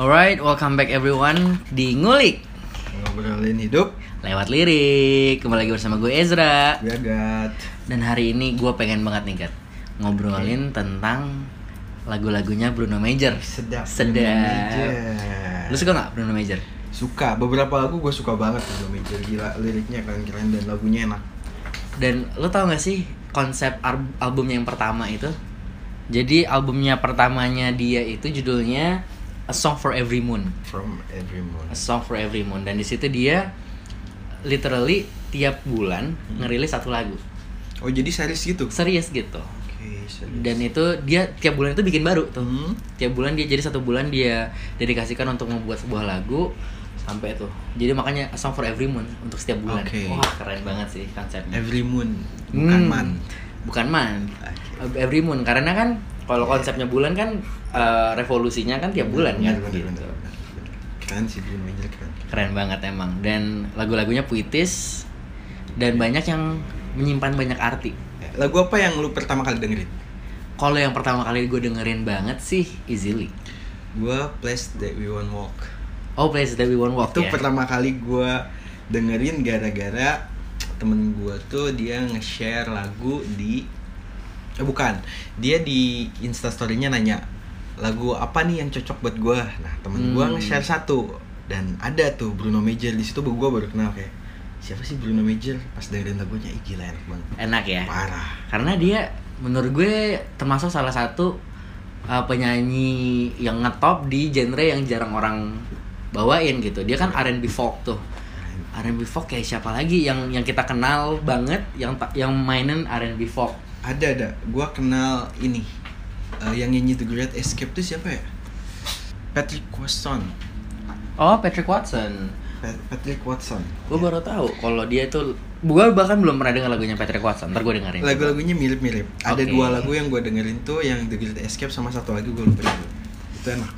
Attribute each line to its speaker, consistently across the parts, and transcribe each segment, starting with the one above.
Speaker 1: Alright, welcome back everyone di Ngulik
Speaker 2: Ngobrolin hidup
Speaker 1: lewat lirik. Kembali lagi bersama gue Ezra.
Speaker 2: Gue Agat
Speaker 1: Dan hari ini gue pengen banget nih Gat ngobrolin tentang lagu-lagunya Bruno Major.
Speaker 2: Sedap
Speaker 1: Sedap.
Speaker 2: Major.
Speaker 1: Lu suka nggak Bruno Major?
Speaker 2: Suka, beberapa lagu gue suka banget Bruno Major Gila, liriknya keren-keren dan lagunya enak
Speaker 1: Dan lu tau gak sih konsep albumnya yang pertama itu? Jadi albumnya pertamanya dia itu judulnya A Song for Every Moon.
Speaker 2: From every
Speaker 1: A
Speaker 2: moon
Speaker 1: Song for Every Moon dan di situ dia literally tiap bulan ngerilis satu lagu.
Speaker 2: Oh jadi series gitu?
Speaker 1: Serius gitu.
Speaker 2: serius
Speaker 1: Dan itu dia tiap bulan itu bikin baru tuh.
Speaker 2: Hmm.
Speaker 1: Tiap bulan dia jadi satu bulan dia dedikasikan untuk membuat sebuah lagu sampai tuh. Jadi makanya A Song for Every Moon untuk setiap bulan.
Speaker 2: Oke.
Speaker 1: Wah, keren banget sih konsepnya.
Speaker 2: Every moon, bukan
Speaker 1: Hmm,
Speaker 2: man
Speaker 1: Bukan man.
Speaker 2: Oke.
Speaker 1: Every moon karena kan kalau konsepnya bulan kan eh, revolusinya kan tiap bulan kan
Speaker 2: Bener, bener,
Speaker 1: gitu.
Speaker 2: bener, bener. Keren sih Major keren
Speaker 1: Keren banget emang dan lagu-lagunya puitis dan banyak yang menyimpan banyak arti.
Speaker 2: Lagu apa yang lu pertama kali dengerin?
Speaker 1: Kalau yang pertama kali gue dengerin banget sih Easily.
Speaker 2: Gue Place That We Won't Walk
Speaker 1: Oh, Place That We Won't Walk
Speaker 2: itu
Speaker 1: ya?
Speaker 2: pertama kali gue dengerin gara-gara temen gue tuh dia nge-share lagu di eh bukan dia di instastorynya nanya lagu apa nih yang cocok buat gue nah temen gue
Speaker 1: Hmm.
Speaker 2: nge-share satu dan ada tuh Bruno Major di situ gue baru kenal kayak siapa sih Bruno Major pas dengerin lagunya ih gila enak banget
Speaker 1: Enak ya?
Speaker 2: parah
Speaker 1: Karena dia menurut gue termasuk salah satu uh, penyanyi yang ngetop di genre yang jarang orang bawain gitu. Dia kan R&B folk tuh. R&B folk kayak siapa lagi yang yang kita kenal banget yang yang mainin R&B folk.
Speaker 2: Ada ada gue kenal ini eh, yang nyanyi The Great Escape tuh siapa ya Patrick Watson
Speaker 1: Oh, Patrick Watson.
Speaker 2: Pat- Patrick Watson
Speaker 1: Gue baru tahu kalau dia itu gue bahkan belum pernah dengar lagunya Patrick Watson. Ntar gue dengerin.
Speaker 2: lagu-lagunya mirip-mirip. Ada
Speaker 1: Oke.
Speaker 2: dua lagu yang gue dengerin tuh yang The Great Escape sama satu lagi gue lupa judul. Itu enak.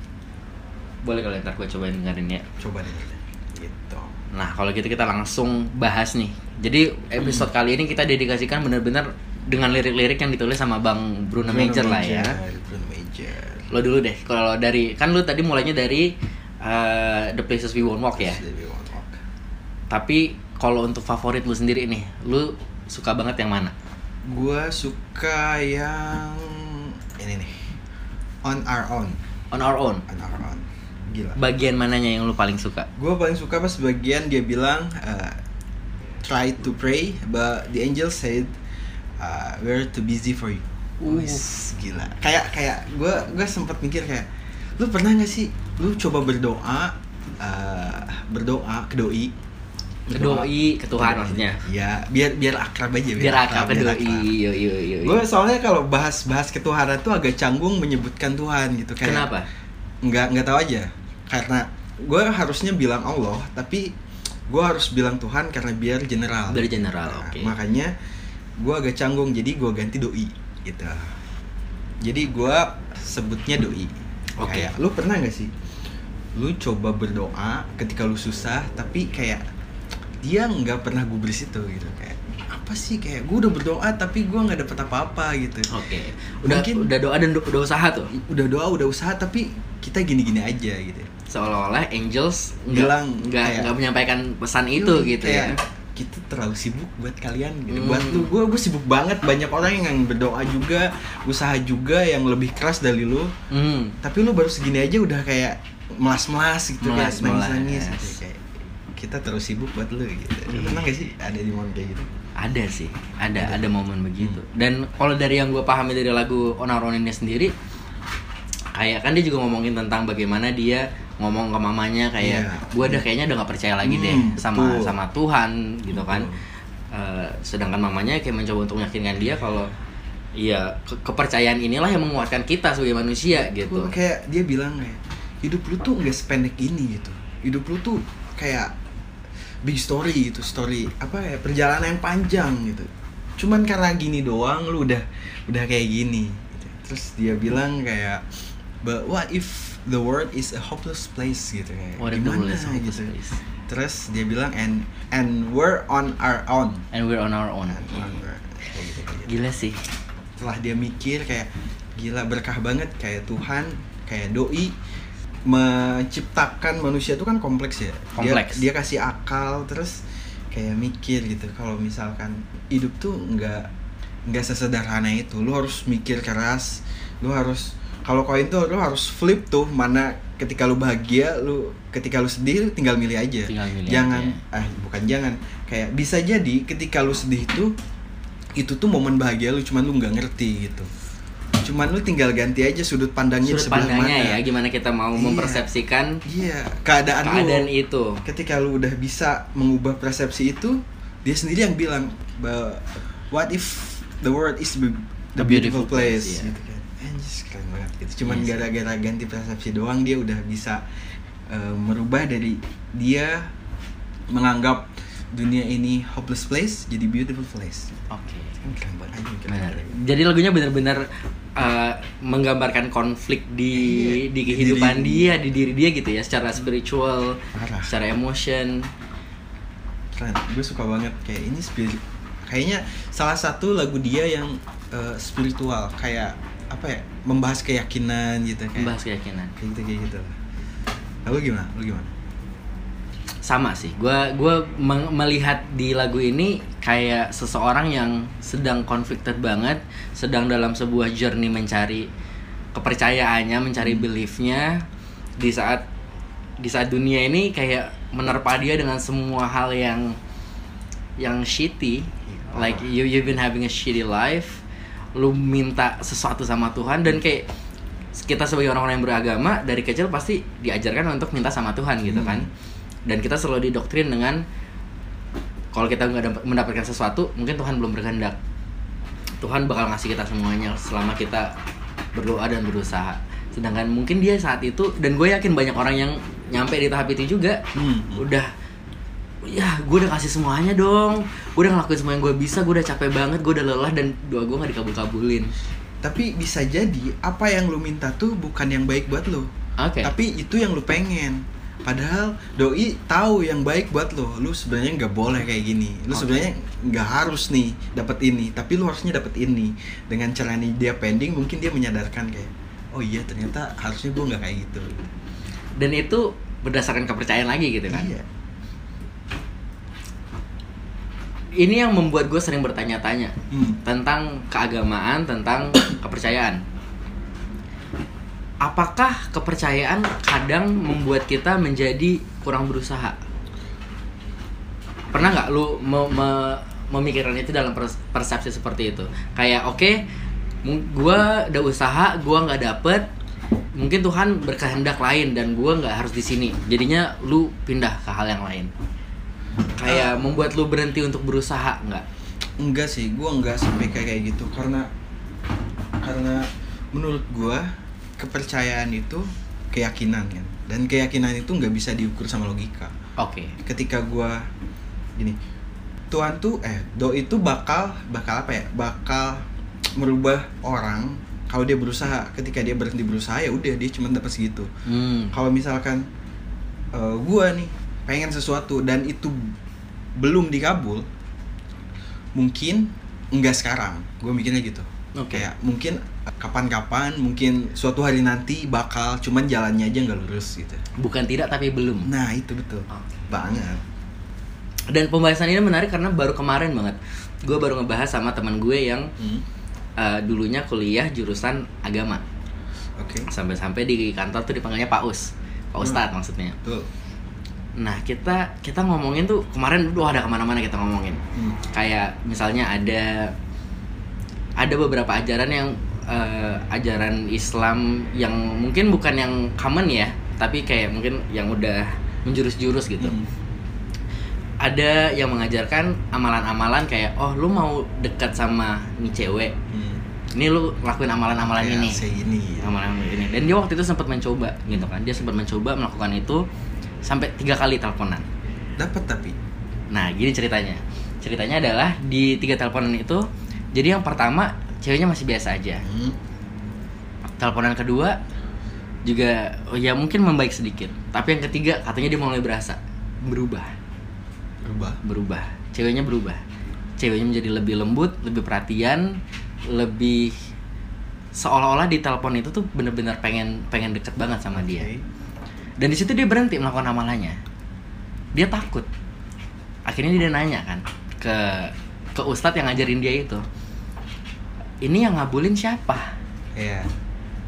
Speaker 1: Boleh kali ntar gue cobain dengerin ya.
Speaker 2: Coba dengerin. Gitu.
Speaker 1: Nah, kalau gitu kita langsung bahas nih. Jadi episode kali ini kita dedikasikan bener-bener dengan lirik-lirik yang ditulis sama Bang Bruno, Major lah ya.
Speaker 2: Bruno Major.
Speaker 1: Lo dulu deh. Kalau dari kan lu tadi mulainya dari uh, The Places We Won't Walk ya.
Speaker 2: Baby Won't Walk.
Speaker 1: Tapi kalau untuk favorit lu sendiri nih, lu suka banget yang mana?
Speaker 2: Gue suka yang ini nih. On Our Own.
Speaker 1: On Our Own.
Speaker 2: On Our Own. Gila.
Speaker 1: Bagian mananya yang lu paling suka?
Speaker 2: Gue paling suka pas bagian dia bilang uh, try to pray but the angel said uh, we're too busy for you.
Speaker 1: Uh.
Speaker 2: Wis, gila. Kayak kayak gue gue sempat mikir kayak lu pernah nggak sih lu coba berdoa uh, berdoa ke doi
Speaker 1: Ke doi, ke Tuhan maksudnya.
Speaker 2: ya biar biar akrab aja
Speaker 1: Biar akrab ke
Speaker 2: biar
Speaker 1: doi. Yo yo yo. yo.
Speaker 2: gue soalnya kalau bahas bahas ketuhanan tuh agak canggung menyebutkan Tuhan gitu kayak
Speaker 1: Kenapa?
Speaker 2: nggak nggak tahu aja karena gue harusnya bilang Allah tapi gue harus bilang Tuhan karena biar general
Speaker 1: Biar general,
Speaker 2: Nah,
Speaker 1: oke.
Speaker 2: makanya gue agak canggung jadi gue ganti doi gitu jadi gue sebutnya doi
Speaker 1: Oke.
Speaker 2: kayak lu pernah nggak sih lu coba berdoa ketika lu susah tapi kayak dia nggak pernah gubris itu gitu kayak apa sih kayak gue udah berdoa tapi gue nggak dapet apa-apa gitu
Speaker 1: Oke. Udah
Speaker 2: Mungkin-
Speaker 1: udah doa dan udah usaha tuh.
Speaker 2: udah doa udah usaha tapi kita gini-gini aja gitu
Speaker 1: seolah-olah angels nggak nggak
Speaker 2: kayak-
Speaker 1: menyampaikan pesan itu
Speaker 2: Yoi,
Speaker 1: gitu ya.
Speaker 2: Kita terlalu sibuk buat kalian gitu.
Speaker 1: Hmm.
Speaker 2: buat lu gue gue sibuk banget banyak orang yang berdoa juga usaha juga yang lebih keras dari lu
Speaker 1: Hmm.
Speaker 2: tapi lu baru segini aja udah kayak melas-melas gitu kayak
Speaker 1: Melas-melas.
Speaker 2: nangis-nangis gitu. kayak kita terlalu sibuk buat lu gitu
Speaker 1: Iya.
Speaker 2: pernah gak sih ada di momen kayak gitu
Speaker 1: Ada sih, ada
Speaker 2: Ada.
Speaker 1: ada momen begitu.
Speaker 2: Hmm.
Speaker 1: Dan kalau dari yang gue pahami dari lagu On Our Own ini sendiri, kayak kan dia juga ngomongin tentang bagaimana dia ngomong ke mamanya kayak
Speaker 2: Iya.
Speaker 1: gue udah kayaknya udah gak percaya lagi deh
Speaker 2: Hmm,
Speaker 1: sama
Speaker 2: betul.
Speaker 1: sama Tuhan gitu kan.
Speaker 2: Betul.
Speaker 1: Eh, sedangkan mamanya kayak mencoba untuk meyakinkan dia kalau Iya, ke- kepercayaan inilah yang menguatkan kita sebagai manusia gitu.
Speaker 2: Kayak dia bilang kayak hidup lu tuh nggak sependek ini gitu hidup lu tuh kayak big story gitu story apa ya perjalanan yang panjang gitu cuman karena gini doang lu udah udah kayak gini gitu. terus dia bilang kayak but what if the world is a hopeless place gitu kayak
Speaker 1: What if the world
Speaker 2: gimana
Speaker 1: is a hopeless
Speaker 2: gitu
Speaker 1: place?
Speaker 2: terus dia bilang and and we're on our own
Speaker 1: And we're on our own.
Speaker 2: And we're- kayak gitu, kayak gitu.
Speaker 1: Gila sih.
Speaker 2: setelah dia mikir kayak gila berkah banget kayak Tuhan kayak doi menciptakan manusia itu kan kompleks ya.
Speaker 1: Kompleks.
Speaker 2: Dia, dia kasih akal terus kayak mikir gitu. Kalau misalkan hidup tuh nggak nggak sesederhana itu. Lu harus mikir keras. Lu harus kalau koin tuh lu harus flip tuh mana ketika lu bahagia, lu ketika lu sedih lu tinggal milih aja.
Speaker 1: Tinggal milih
Speaker 2: jangan
Speaker 1: aja.
Speaker 2: ah bukan jangan kayak bisa jadi ketika lu sedih itu itu tuh momen bahagia lu cuman lu nggak ngerti gitu. Cuman lu tinggal ganti aja sudut pandangnya
Speaker 1: Sudut
Speaker 2: sebelah
Speaker 1: pandangnya
Speaker 2: mana.
Speaker 1: ya, gimana kita mau
Speaker 2: Iya.
Speaker 1: mempersepsikan
Speaker 2: Iya, keadaan,
Speaker 1: keadaan
Speaker 2: lu.
Speaker 1: itu.
Speaker 2: Ketika lu udah bisa mengubah persepsi itu, dia sendiri yang bilang what if the world is the, beautiful,
Speaker 1: beautiful
Speaker 2: place,
Speaker 1: place, iya.
Speaker 2: gitu Anjir, keren banget gitu. Cuman gara-gara ganti persepsi doang dia udah bisa eh, merubah dari dia menganggap dunia ini hopeless place jadi beautiful place.
Speaker 1: Oke.
Speaker 2: Kan keren banget anjing, keren
Speaker 1: Benar.
Speaker 2: banget.
Speaker 1: Jadi lagunya benar-benar uh, menggambarkan konflik di
Speaker 2: Iya,
Speaker 1: di
Speaker 2: di
Speaker 1: kehidupan
Speaker 2: diri-
Speaker 1: dia, di diri dia gitu ya, secara spiritual,
Speaker 2: Parah.
Speaker 1: secara emotion.
Speaker 2: keren gue suka banget kayak ini spirit kayaknya salah satu lagu dia yang eh, spiritual kayak apa ya membahas keyakinan gitu kayak
Speaker 1: Membahas keyakinan.
Speaker 2: kayak gitu kayak gitu. Lalu gimana? Lu gimana?
Speaker 1: Sama sih. Gua gua melihat di lagu ini kayak seseorang yang sedang conflicted banget, sedang dalam sebuah journey mencari kepercayaannya, mencari beliefnya. Di saat di saat dunia ini kayak menerpa dia dengan semua hal yang yang shitty. Like you you've been having a shitty life lu minta sesuatu sama Tuhan dan kayak kita sebagai orang-orang yang beragama dari kecil pasti diajarkan untuk minta sama Tuhan gitu
Speaker 2: Hmm.
Speaker 1: kan dan kita selalu didoktrin dengan kalau kita nggak dapat- mendapatkan sesuatu mungkin Tuhan belum berkehendak Tuhan bakal ngasih kita semuanya selama kita berdoa dan berusaha sedangkan mungkin dia saat itu dan gue yakin banyak orang yang nyampe di tahap itu juga
Speaker 2: hmm.
Speaker 1: udah ya gue udah kasih semuanya dong. Gue udah ngelakuin semua yang gue bisa gue udah capek banget gue udah lelah dan doa gue nggak dikabul-kabulin.
Speaker 2: Tapi bisa jadi apa yang lu minta tuh bukan yang baik buat lu.
Speaker 1: Oke.
Speaker 2: Tapi itu yang lu pengen. Padahal doi tahu yang baik buat lo lu sebenarnya nggak boleh kayak gini. Lu
Speaker 1: Oke.
Speaker 2: sebenarnya nggak harus nih dapat ini tapi lu harusnya dapat ini. Dengan cara ini dia pending mungkin dia menyadarkan kayak oh iya ternyata harusnya gua nggak kayak gitu.
Speaker 1: Dan itu berdasarkan kepercayaan lagi gitu kan?
Speaker 2: Iya
Speaker 1: ini yang membuat gue sering bertanya-tanya
Speaker 2: hmm.
Speaker 1: tentang keagamaan tentang kepercayaan. Apakah kepercayaan kadang membuat kita menjadi kurang berusaha? Pernah nggak lu me- me- memikirkan itu dalam pers- persepsi seperti itu? Kayak oke gue udah usaha gue nggak dapet mungkin Tuhan berkehendak lain dan gue nggak harus di sini. Jadinya lu pindah ke hal yang lain kayak membuat lu berhenti untuk berusaha nggak?
Speaker 2: Enggak sih gua enggak sampai kayak kayak gitu. Karena karena menurut gua kepercayaan itu keyakinan kan? Dan keyakinan itu nggak bisa diukur sama logika.
Speaker 1: Oke.
Speaker 2: Ketika gua gini Tuhan tuh eh do itu bakal bakal apa ya? Bakal merubah orang kalau dia berusaha. Ketika dia berhenti berusaha ya udah dia cuma dapat segitu.
Speaker 1: Hmm.
Speaker 2: kalau misalkan eh, gua nih pengen sesuatu dan itu belum dikabul mungkin enggak sekarang. Gue mikirnya gitu.
Speaker 1: Oke.
Speaker 2: kayak mungkin kapan-kapan mungkin suatu hari nanti bakal cuman jalannya aja nggak lurus gitu.
Speaker 1: Bukan tidak tapi belum.
Speaker 2: Nah itu betul.
Speaker 1: Oke.
Speaker 2: banget.
Speaker 1: Dan pembahasan ini menarik karena baru kemarin banget. Gue baru ngebahas sama teman gue yang
Speaker 2: Hmm,
Speaker 1: uh, dulunya kuliah jurusan agama.
Speaker 2: Oke.
Speaker 1: Sampai-sampai di kantor tuh dipanggilnya Pak Us. Pak
Speaker 2: Hmm.
Speaker 1: Ustadz maksudnya.
Speaker 2: Betul
Speaker 1: nah kita kita ngomongin tuh kemarin udah ada ke mana-mana kita ngomongin.
Speaker 2: Hmm,
Speaker 1: kayak misalnya ada ada beberapa ajaran yang eh, ajaran Islam yang mungkin bukan yang common ya tapi kayak mungkin yang udah menjurus-jurus gitu.
Speaker 2: Hmm,
Speaker 1: ada yang mengajarkan amalan-amalan kayak oh lu mau dekat sama nih cewek
Speaker 2: hmm.
Speaker 1: ini lu lakuin amalan-amalan ini
Speaker 2: ini.
Speaker 1: Amalan ini. Dan dia waktu itu sempat mencoba gitu kan. Dia sempat mencoba melakukan itu sampai tiga kali teleponan
Speaker 2: dapat tapi
Speaker 1: Nah, gini ceritanya. Ceritanya adalah di tiga teleponan itu, jadi yang pertama ceweknya masih biasa aja.
Speaker 2: Hmm,
Speaker 1: Teleponan kedua juga oh ya mungkin membaik sedikit. Tapi yang ketiga katanya dia mulai berasa berubah,
Speaker 2: berubah
Speaker 1: berubah. Ceweknya berubah. Ceweknya menjadi lebih lembut, lebih perhatian, lebih seolah-olah di telepon itu tuh bener-bener pengen pengen deket banget sama dia. Dan di situ dia berhenti melakukan amalannya dia takut. Akhirnya dia nanya kan ke ke ustadz yang ngajarin dia itu ini yang ngabulin siapa?
Speaker 2: Iya.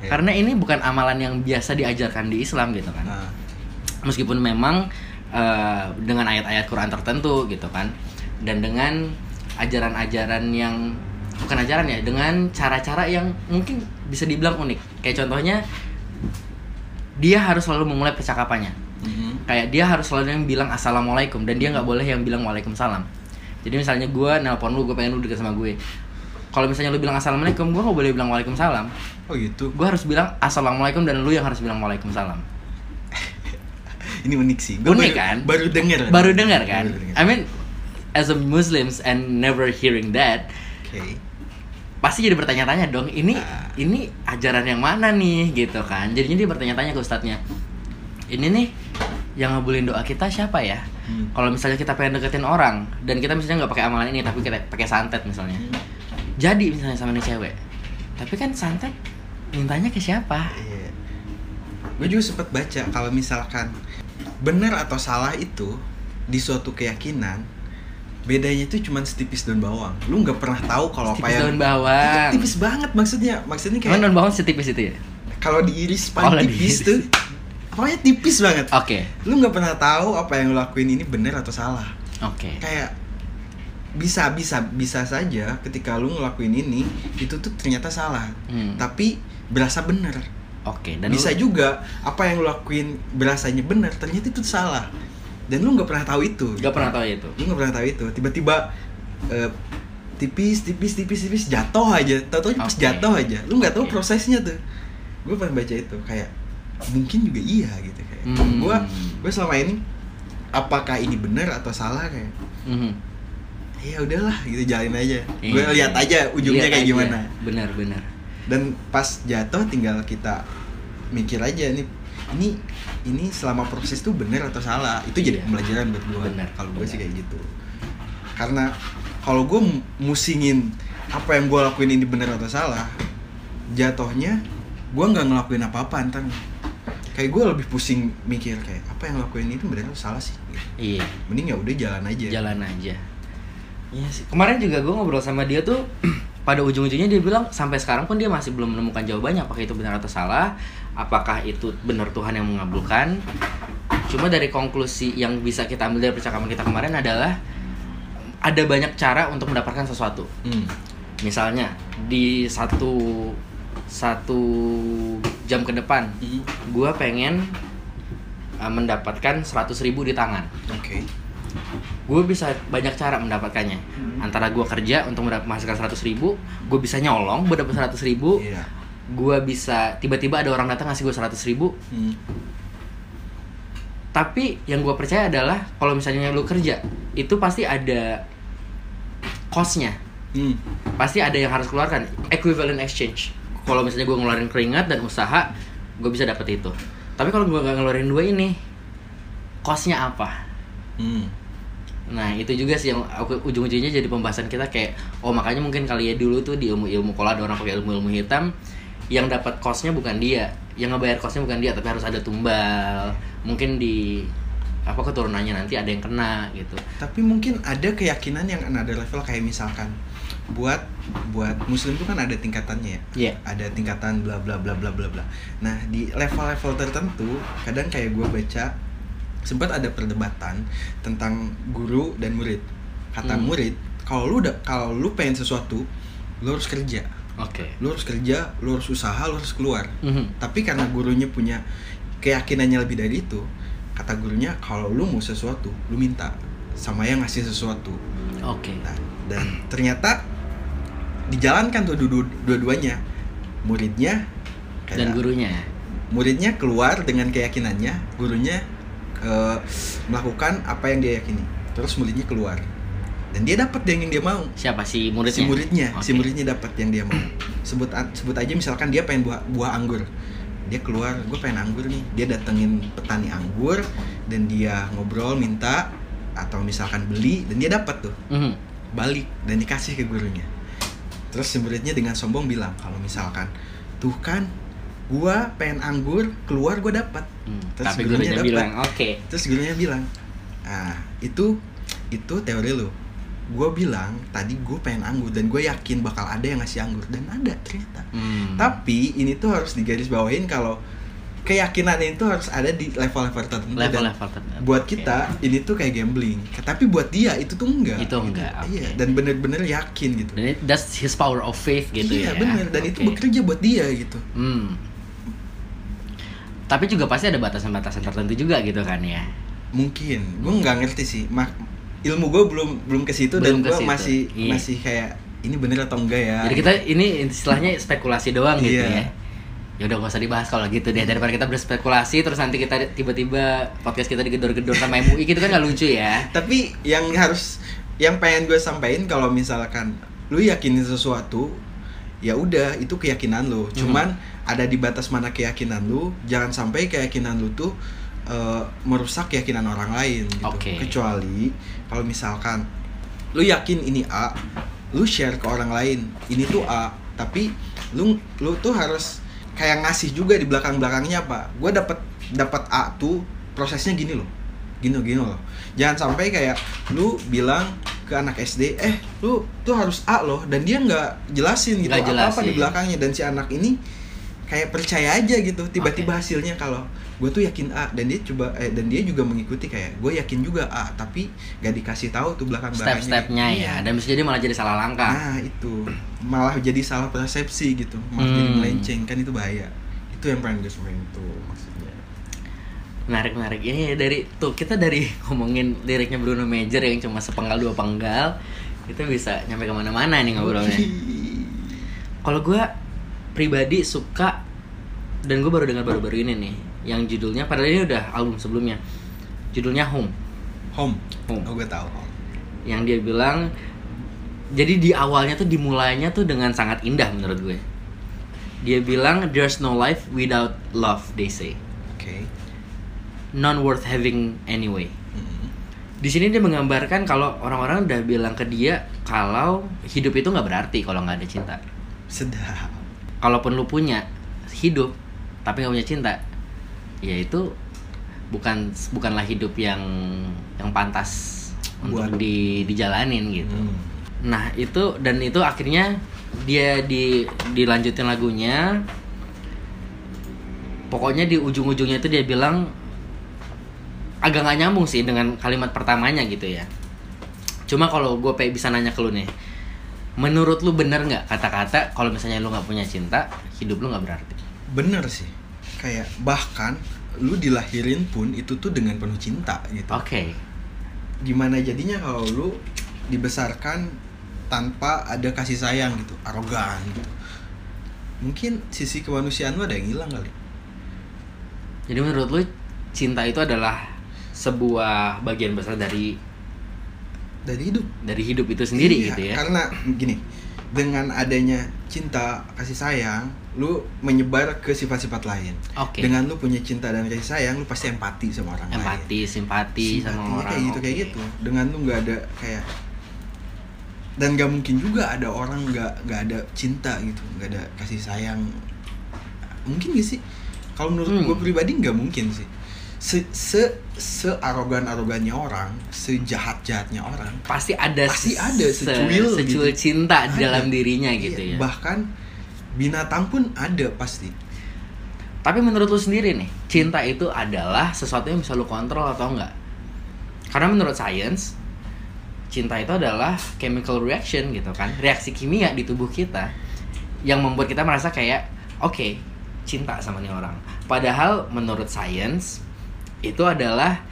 Speaker 2: Iya.
Speaker 1: karena ini bukan amalan yang biasa diajarkan di Islam gitu kan.
Speaker 2: Nah,
Speaker 1: meskipun memang eh, dengan ayat-ayat Quran tertentu gitu kan dan dengan ajaran-ajaran yang bukan ajaran ya dengan cara-cara yang mungkin bisa dibilang unik. Kayak contohnya dia harus selalu memulai percakapannya
Speaker 2: mhm.
Speaker 1: kayak dia harus selalu yang bilang assalamualaikum dan dia nggak boleh yang bilang waalaikumsalam jadi misalnya gue nelpon lu gue pengen lu deket sama gue kalau misalnya lu bilang assalamualaikum gue nggak boleh bilang waalaikumsalam
Speaker 2: Oh gitu.
Speaker 1: gue harus bilang assalamualaikum dan lu yang harus bilang waalaikumsalam
Speaker 2: Ini unik sih. Gua
Speaker 1: Unik
Speaker 2: baru,
Speaker 1: kan?
Speaker 2: Baru denger.
Speaker 1: baru dengar kan
Speaker 2: Baru denger.
Speaker 1: I mean as a Muslims and never hearing that
Speaker 2: Oke.
Speaker 1: Pasti jadi bertanya-tanya dong ini
Speaker 2: Ah.
Speaker 1: ini ajaran yang mana nih gitu kan jadinya dia bertanya-tanya ke ustadznya ini nih yang ngabulin doa kita siapa ya
Speaker 2: Hmm.
Speaker 1: kalau misalnya kita pengen deketin orang dan kita misalnya nggak pakai amalan ini tapi kita pakai santet misalnya
Speaker 2: Hmm.
Speaker 1: jadi misalnya sama nih cewek tapi kan santet mintanya ke siapa
Speaker 2: Iya. Gue juga sempat baca kalau misalkan benar atau salah itu di suatu keyakinan bedanya itu cuma setipis daun bawang. Lu nggak pernah tahu kalau apa yang
Speaker 1: daun bawang
Speaker 2: tipis banget maksudnya. Maksudnya
Speaker 1: Emang
Speaker 2: kayak
Speaker 1: daun bawang setipis itu ya
Speaker 2: kalau diiris
Speaker 1: Oh,
Speaker 2: paling
Speaker 1: diiris.
Speaker 2: tipis tuh pokoknya tipis banget.
Speaker 1: oke
Speaker 2: Lu nggak pernah tahu apa yang lu lakuin ini benar atau salah.
Speaker 1: oke
Speaker 2: Kayak bisa bisa bisa saja ketika lu ngelakuin ini itu tuh ternyata salah.
Speaker 1: Hmm.
Speaker 2: Tapi berasa bener.
Speaker 1: oke dan
Speaker 2: bisa
Speaker 1: lu-
Speaker 2: juga apa yang lu lakuin berasanya benar ternyata itu salah dan lu nggak pernah tahu itu
Speaker 1: nggak pernah tahu itu.
Speaker 2: Lu nggak pernah tahu itu. Tiba-tiba eh, tipis tipis tipis tipis jatuh aja. Tahu-tahu pas
Speaker 1: Oke.
Speaker 2: jatuh aja. Lu nggak tahu prosesnya tuh. Gue pernah baca itu kayak mungkin juga iya gitu kayak.
Speaker 1: Hmm.
Speaker 2: gue gue selama ini apakah ini benar atau salah kayak.
Speaker 1: Mhm.
Speaker 2: ya udahlah gitu jalin aja. Gue
Speaker 1: Iya.
Speaker 2: lihat aja ujungnya
Speaker 1: Lihat
Speaker 2: kayak
Speaker 1: aja.
Speaker 2: gimana.
Speaker 1: Benar benar.
Speaker 2: Dan pas jatuh tinggal kita mikir aja nih ini ini selama proses tuh bener atau salah? Itu jadi
Speaker 1: Iya.
Speaker 2: pembelajaran buat gue
Speaker 1: Bener,
Speaker 2: kalau gue sih kayak gitu. Karena kalau gue musingin apa yang gue lakuin ini bener atau salah jatuhnya gue nggak ngelakuin apa-apa ntar. Kayak gue lebih pusing mikir kayak apa yang lakuin ini bener atau salah sih? Gitu.
Speaker 1: iya.
Speaker 2: Mending ya udah jalan aja.
Speaker 1: Jalan aja. Iya sih. Kemarin juga gue ngobrol sama dia tuh pada ujung-ujungnya dia bilang sampai sekarang pun dia masih belum menemukan jawabannya apakah itu benar atau salah, apakah itu benar Tuhan yang mengabulkan. Cuma dari konklusi yang bisa kita ambil dari percakapan kita kemarin adalah ada banyak cara untuk mendapatkan sesuatu.
Speaker 2: Hmm.
Speaker 1: Misalnya di satu satu jam ke depan,
Speaker 2: Hmm.
Speaker 1: gue pengen uh, mendapatkan 100.000 ribu di tangan
Speaker 2: oke
Speaker 1: gue bisa banyak cara mendapatkannya antara gue kerja untuk mendapat- menghasilkan 100 ribu gue bisa nyolong gue dapat 100 ribu
Speaker 2: iya
Speaker 1: gue bisa tiba-tiba ada orang datang ngasih gue 100 ribu
Speaker 2: Hmm.
Speaker 1: tapi yang gue percaya adalah kalau misalnya lu kerja itu pasti ada costnya
Speaker 2: Hmm.
Speaker 1: pasti ada yang harus keluarkan equivalent exchange kalau misalnya gue ngeluarin keringat dan usaha gue bisa dapet itu tapi kalau gue nggak ngeluarin dua ini costnya apa
Speaker 2: Hmm.
Speaker 1: Nah itu juga sih yang aku ujung-ujungnya jadi pembahasan kita kayak oh makanya mungkin kali ya dulu tuh di ilmu-ilmu kalau ada orang pakai ilmu-ilmu hitam yang dapat costnya bukan dia, yang ngebayar costnya bukan dia tapi harus ada tumbal, mungkin di apa keturunannya nanti ada yang kena gitu.
Speaker 2: tapi mungkin ada keyakinan yang another level kayak misalkan buat buat muslim itu kan ada tingkatannya ya
Speaker 1: Iya.
Speaker 2: ada tingkatan bla bla bla bla bla bla nah di level-level tertentu kadang kayak gue baca sempat ada perdebatan tentang guru dan murid kata
Speaker 1: Hmm.
Speaker 2: murid kalau lu udah kalau lu pengen sesuatu lu harus kerja
Speaker 1: Oke.
Speaker 2: lu harus kerja lu harus usaha lu harus keluar
Speaker 1: Mhm.
Speaker 2: tapi karena gurunya punya keyakinannya lebih dari itu kata gurunya kalau lu mau sesuatu lu minta sama yang ngasih sesuatu
Speaker 1: Oke.
Speaker 2: nah, dan ternyata dijalankan tuh dua- dua-duanya muridnya kayak-
Speaker 1: Dan gurunya.
Speaker 2: muridnya keluar dengan keyakinannya gurunya eh, melakukan apa yang dia yakini terus muridnya keluar dan dia dapat yang dia mau.
Speaker 1: Siapa? Si muridnya?
Speaker 2: si muridnya. Si
Speaker 1: Oke.
Speaker 2: muridnya dapat yang dia mau. Sebut sebut aja misalkan dia pengen buah buah anggur. Dia keluar gue pengen anggur nih. Dia datengin petani anggur dan dia ngobrol minta atau misalkan beli dan dia dapat tuh.
Speaker 1: Mhm.
Speaker 2: balik dan dikasih ke gurunya. Terus si muridnya dengan sombong bilang kalau misalkan tuh kan gua pengen anggur keluar gua dapat
Speaker 1: Hmm,
Speaker 2: Terus
Speaker 1: tapi
Speaker 2: gurunya
Speaker 1: gurunya
Speaker 2: dapet.
Speaker 1: bilang oke.
Speaker 2: Terus gurunya bilang ah itu itu teori lu gue bilang tadi gue pengen anggur dan gue yakin bakal ada yang ngasih anggur dan ada ternyata
Speaker 1: Hmm.
Speaker 2: tapi ini tuh harus digaris bawahin kalau keyakinan itu harus ada di level-level tertentu
Speaker 1: level-level tertentu.
Speaker 2: buat kita ini tuh kayak gambling tapi buat dia itu tuh enggak
Speaker 1: Itu
Speaker 2: gitu.
Speaker 1: enggak, oke.
Speaker 2: iya dan bener-bener yakin gitu
Speaker 1: dan that's his power of faith gitu
Speaker 2: iya
Speaker 1: ya
Speaker 2: bener dan itu
Speaker 1: Oke.
Speaker 2: bekerja buat dia gitu
Speaker 1: Hmm. Tapi juga pasti ada batasan-batasan tertentu juga gitu kan ya.
Speaker 2: mungkin gue nggak ngerti sih Mak ilmu gue belum belum ke situ dan gue masih
Speaker 1: iya.
Speaker 2: masih kayak ini bener atau enggak ya
Speaker 1: Jadi kita ini istilahnya spekulasi doang gitu
Speaker 2: Iya.
Speaker 1: ya. Ya udah gak usah dibahas kalau gitu deh daripada kita berspekulasi terus nanti kita tiba-tiba podcast kita digedor-gedor sama MUI gitu kan nggak lucu ya.
Speaker 2: tapi yang harus yang pengen gue sampaikan kalau misalkan lu yakinin sesuatu ya udah itu keyakinan lu
Speaker 1: Mhm.
Speaker 2: cuman ada di batas mana keyakinan lu jangan sampai keyakinan lu tuh eh, merusak keyakinan orang lain gitu.
Speaker 1: Oke.
Speaker 2: kecuali kalau misalkan lu yakin ini A lu share ke orang lain ini tuh A tapi lu lu tuh harus kayak ngasih juga di belakang belakangnya apa gue dapat dapat A tuh prosesnya gini loh. Gini gini loh. Jangan sampai kayak lu bilang ke anak SD eh lu tuh harus A loh dan dia nggak jelasin gitu
Speaker 1: Nggak
Speaker 2: apa apa
Speaker 1: jelasin.
Speaker 2: di belakangnya. Dan si anak ini kayak percaya aja gitu tiba-tiba hasilnya kalau gue tuh yakin A dan dia coba eh, dan dia juga mengikuti kayak gue yakin juga A tapi gak dikasih tahu tuh belakang belakangnya
Speaker 1: Step-stepnya ya dan bisa jadi malah jadi salah langkah.
Speaker 2: nah itu malah jadi salah persepsi gitu malah jadi
Speaker 1: Hmm.
Speaker 2: melenceng kan itu bahaya itu yang pengen gue sampaikan tuh maksudnya
Speaker 1: Menarik menarik. Ini dari tuh kita dari ngomongin liriknya Bruno Major yang cuma sepenggal dua penggal itu bisa nyampe ke mana-mana nih ngobrolnya. Kalau gue pribadi suka dan gue baru dengar baru-baru ini nih yang judulnya padahal ini udah album sebelumnya. Judulnya Home.
Speaker 2: Home.
Speaker 1: Home.
Speaker 2: oh gue tahu. Home
Speaker 1: yang dia bilang jadi di awalnya tuh dimulainya tuh dengan sangat indah menurut gue. Dia bilang there's no life without love they say.
Speaker 2: Oke.
Speaker 1: Non worth having anyway.
Speaker 2: Mm.
Speaker 1: di sini dia menggambarkan kalau orang-orang udah bilang ke dia kalau hidup itu nggak berarti kalau nggak ada cinta.
Speaker 2: Sedap.
Speaker 1: Kalaupun lu punya hidup tapi nggak punya cinta ya itu bukan bukanlah hidup yang yang pantas untuk
Speaker 2: Buat-
Speaker 1: di dijalanin gitu.
Speaker 2: Hmm.
Speaker 1: nah itu dan itu akhirnya dia di dilanjutin lagunya. Pokoknya di ujung-ujungnya itu dia bilang agak nggak nyambung sih dengan kalimat pertamanya gitu ya. Cuma kalau gue bisa nanya ke lu nih menurut lu bener nggak kata-kata kalau misalnya lu nggak punya cinta hidup lu nggak berarti?
Speaker 2: Bener sih. Kayak bahkan lu dilahirin pun itu tuh dengan penuh cinta gitu.
Speaker 1: Oke.
Speaker 2: Gimana jadinya kalau lu dibesarkan tanpa ada kasih sayang gitu arogan gitu? Mungkin sisi kemanusiaan lu ada yang hilang kali.
Speaker 1: Jadi menurut lu cinta itu adalah sebuah bagian besar dari
Speaker 2: dari hidup.
Speaker 1: Dari hidup itu sendiri
Speaker 2: Iya,
Speaker 1: gitu ya?
Speaker 2: karena gini dengan adanya cinta kasih sayang lu menyebar ke sifat-sifat lain
Speaker 1: oke
Speaker 2: dengan lu punya cinta dan kasih sayang lu pasti empati sama orang lain
Speaker 1: empati simpati sama orang
Speaker 2: kayak gitu kayak
Speaker 1: Oke.
Speaker 2: gitu dengan lu nggak ada kayak dan gak mungkin juga ada orang nggak nggak ada cinta gitu nggak ada kasih sayang mungkin gak sih kalau menurut
Speaker 1: Hmm.
Speaker 2: gue pribadi nggak mungkin sih se se se arogan arogannya orang sejahat jahatnya orang
Speaker 1: pasti ada
Speaker 2: Pasti ada secuil
Speaker 1: secuil
Speaker 2: gitu.
Speaker 1: cinta
Speaker 2: Ada.
Speaker 1: dalam dirinya
Speaker 2: Iya,
Speaker 1: gitu ya
Speaker 2: bahkan binatang pun ada pasti.
Speaker 1: Tapi menurut lu sendiri nih cinta itu adalah sesuatu yang bisa lu kontrol atau enggak? Karena menurut science cinta itu adalah chemical reaction gitu kan. Reaksi kimia di tubuh kita yang membuat kita merasa kayak oke cinta sama nih orang. Padahal menurut science itu adalah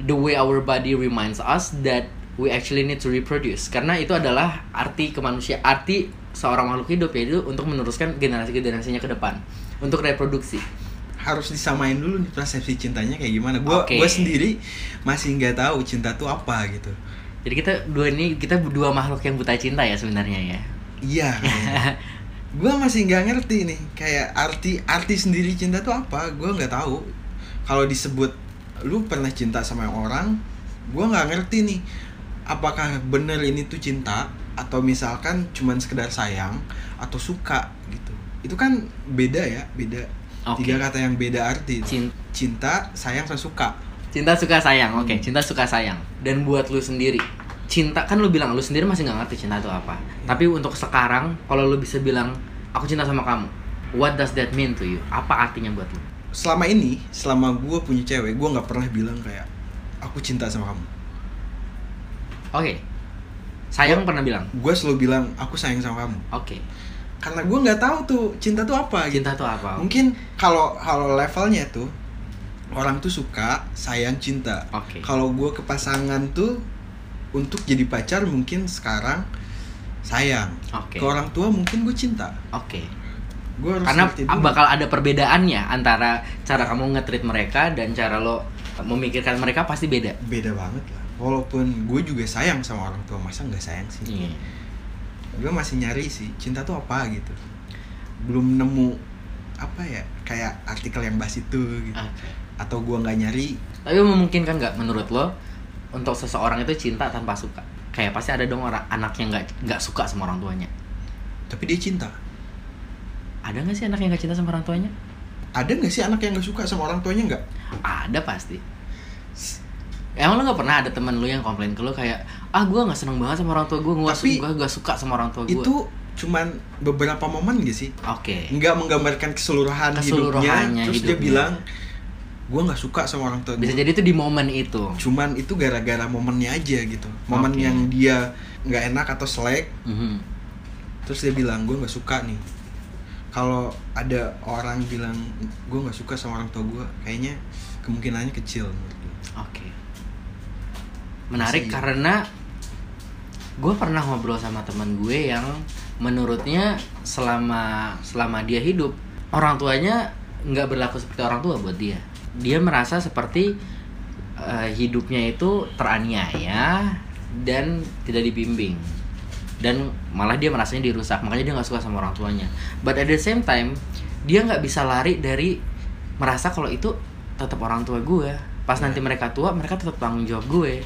Speaker 1: the way our body reminds us that we actually need to reproduce. Karena itu adalah arti kemanusia arti seorang makhluk hidup yaitu untuk meneruskan generasi generasinya ke depan. Untuk reproduksi.
Speaker 2: Harus disamain dulu nih persepsi cintanya kayak gimana. Gue
Speaker 1: Oke.
Speaker 2: gue sendiri masih nggak tahu cinta tuh apa gitu.
Speaker 1: Jadi kita dua ini kita dua makhluk yang buta cinta ya sebenarnya ya?
Speaker 2: Iya gue masih nggak ngerti nih kayak arti arti sendiri cinta tuh apa? Gue nggak tahu. Kalau disebut lu pernah cinta sama orang? Gue nggak ngerti nih apakah bener ini tuh cinta atau misalkan cuman sekedar sayang atau suka gitu. Itu kan beda ya beda.
Speaker 1: Oke.
Speaker 2: tiga kata yang beda arti.
Speaker 1: Cin-
Speaker 2: cinta sayang sama suka.
Speaker 1: Cinta suka sayang. Oke cinta suka sayang. Dan buat lu sendiri cinta kan lu bilang lu sendiri masih nggak ngerti cinta itu apa. Tapi untuk sekarang kalau lu bisa bilang aku cinta sama kamu what does that mean to you? Apa artinya buat lu?
Speaker 2: Selama ini selama gue punya cewek gue nggak pernah bilang kayak aku cinta sama kamu.
Speaker 1: Oke sayang pernah bilang?
Speaker 2: Gue selalu bilang aku sayang sama kamu.
Speaker 1: Oke.
Speaker 2: Karena gue nggak tahu tuh cinta tuh apa gitu.
Speaker 1: Cinta itu apa?
Speaker 2: Mungkin kalau kalau levelnya tuh orang tuh suka sayang cinta.
Speaker 1: Oke.
Speaker 2: kalau gue ke pasangan tuh untuk jadi pacar mungkin sekarang sayang.
Speaker 1: Oke.
Speaker 2: ke orang tua mungkin gue cinta.
Speaker 1: Oke.
Speaker 2: Gue harus
Speaker 1: karena bakal ada perbedaannya antara cara kamu nge-treat mereka dan cara lo memikirkan mereka pasti beda.
Speaker 2: Beda banget lah walaupun gue juga sayang sama orang tua masa nggak sayang sih
Speaker 1: Iya.
Speaker 2: gue masih nyari sih cinta tuh apa gitu belum nemu apa ya kayak artikel yang bahas itu gitu
Speaker 1: Oke.
Speaker 2: atau gue nggak nyari
Speaker 1: Tapi memungkinkan nggak menurut lo untuk seseorang itu cinta tanpa suka? Kayak pasti ada dong orang anak yang nggak nggak suka sama orang tuanya.
Speaker 2: tapi dia cinta
Speaker 1: Ada nggak sih anak yang nggak cinta sama orang tuanya?
Speaker 2: ada nggak sih anak yang nggak suka sama orang tuanya nggak
Speaker 1: Ada pasti. Emang lo nggak pernah ada temen lo yang komplain ke lo kayak ah gue nggak seneng banget sama orang tua gue, gue gue nggak suka sama orang tua gue.
Speaker 2: itu cuman beberapa momen gak sih
Speaker 1: Oke.
Speaker 2: nggak menggambarkan keseluruhan,
Speaker 1: Keseluruhannya
Speaker 2: hidupnya terus dia
Speaker 1: hidupnya.
Speaker 2: bilang gue nggak suka sama orang tua
Speaker 1: Bisa jadi itu di momen itu.
Speaker 2: cuman itu gara-gara momennya aja gitu momen
Speaker 1: Oke.
Speaker 2: yang dia nggak enak atau selek
Speaker 1: Mhm.
Speaker 2: terus dia bilang gue nggak suka nih kalau ada orang bilang gue nggak suka sama orang tua gue kayaknya kemungkinannya kecil menurut gue
Speaker 1: Oke. Menarik
Speaker 2: Masih-
Speaker 1: karena gue pernah ngobrol sama teman gue yang menurutnya selama selama dia hidup orang tuanya nggak berlaku seperti orang tua buat dia. Dia merasa seperti eh, hidupnya itu teraniaya dan tidak dibimbing dan malah dia merasanya dirusak makanya dia nggak suka sama orang tuanya. But at the same time dia nggak bisa lari dari merasa kalau itu tetap orang tua gue. Pas nanti mereka tua mereka tetap tanggung jawab gue.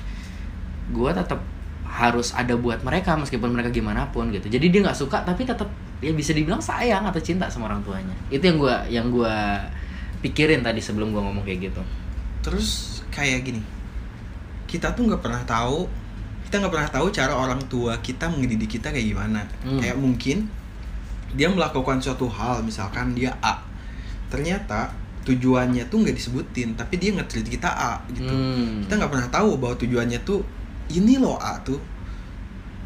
Speaker 1: Gue tetap harus ada buat mereka meskipun mereka gimana pun gitu. Jadi dia nggak suka tapi tetap ya bisa dibilang sayang atau cinta sama orang tuanya. Itu yang gue yang gue pikirin tadi sebelum gue ngomong kayak gitu.
Speaker 2: terus kayak gini kita tuh nggak pernah tahu kita nggak pernah tahu cara orang tua kita mendidik kita kayak gimana
Speaker 1: Hmm.
Speaker 2: kayak mungkin dia melakukan suatu hal misalkan dia A ternyata tujuannya tuh nggak disebutin tapi dia nge-treat kita A gitu
Speaker 1: Hmm.
Speaker 2: kita nggak pernah tahu bahwa tujuannya tuh ini loh A tuh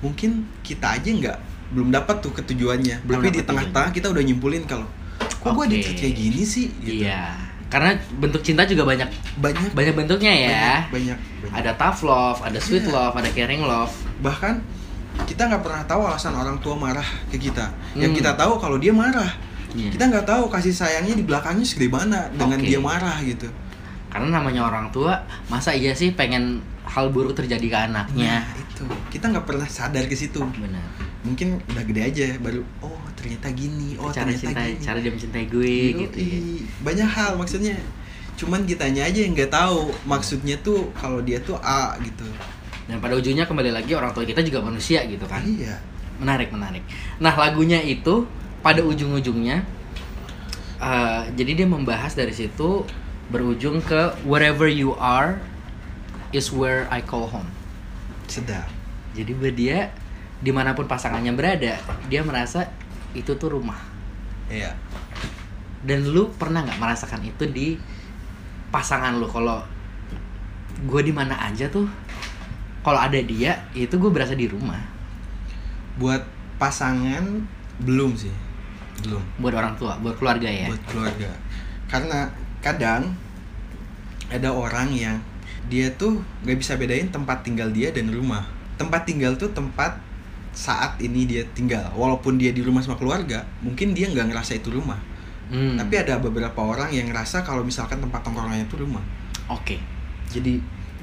Speaker 2: mungkin kita aja nggak belum dapat tuh ketujuannya
Speaker 1: Belum
Speaker 2: tapi di tengah-tengah kita udah nyimpulin kalau kok gue
Speaker 1: Oke.
Speaker 2: di kayak gini sih gitu
Speaker 1: Iya. Karena bentuk cinta juga banyak
Speaker 2: banyak
Speaker 1: banyak bentuknya ya.
Speaker 2: banyak, banyak, banyak.
Speaker 1: Ada tough love, ada sweet
Speaker 2: Iya.
Speaker 1: love, ada caring love.
Speaker 2: bahkan kita nggak pernah tahu alasan orang tua marah ke kita yang
Speaker 1: Hmm.
Speaker 2: kita tahu kalau dia marah
Speaker 1: Iya.
Speaker 2: kita nggak tahu kasih sayangnya di belakangnya segede mana dengan
Speaker 1: Oke.
Speaker 2: dia marah gitu
Speaker 1: Karena namanya orang tua, masa iya sih pengen hal buruk terjadi ke anaknya?
Speaker 2: nah itu kita nggak pernah sadar ke situ
Speaker 1: Benar.
Speaker 2: mungkin udah gede aja baru oh ternyata gini oh
Speaker 1: cara
Speaker 2: ternyata
Speaker 1: cinta,
Speaker 2: gini
Speaker 1: cara dia mencintai gue gitu ya.
Speaker 2: banyak hal maksudnya cuman kitanya aja yang nggak tahu maksudnya tuh kalau dia tuh A gitu
Speaker 1: Dan pada ujungnya kembali lagi orang tua kita juga manusia gitu kan.
Speaker 2: iya
Speaker 1: Menarik, menarik. Nah, lagunya itu pada ujung-ujungnya eh, jadi dia membahas dari situ berujung ke wherever you are is where I call home.
Speaker 2: sedap
Speaker 1: Jadi buat dia di mana pun pasangannya berada, dia merasa itu tuh rumah.
Speaker 2: iya
Speaker 1: Dan lu pernah nggak merasakan itu di pasangan lu? Kalau gue di mana aja tuh, kalau ada dia, itu gue berasa di rumah.
Speaker 2: buat pasangan belum sih belum
Speaker 1: Buat orang tua, buat keluarga ya.
Speaker 2: buat keluarga karena kadang ada orang yang dia tuh nggak bisa bedain tempat tinggal dia dan rumah tempat tinggal tuh tempat saat ini dia tinggal walaupun dia di rumah sama keluarga mungkin dia nggak ngerasa itu rumah
Speaker 1: Hmm.
Speaker 2: tapi ada beberapa orang yang ngerasa kalau misalkan tempat tongkrongannya itu rumah
Speaker 1: Oke.
Speaker 2: jadi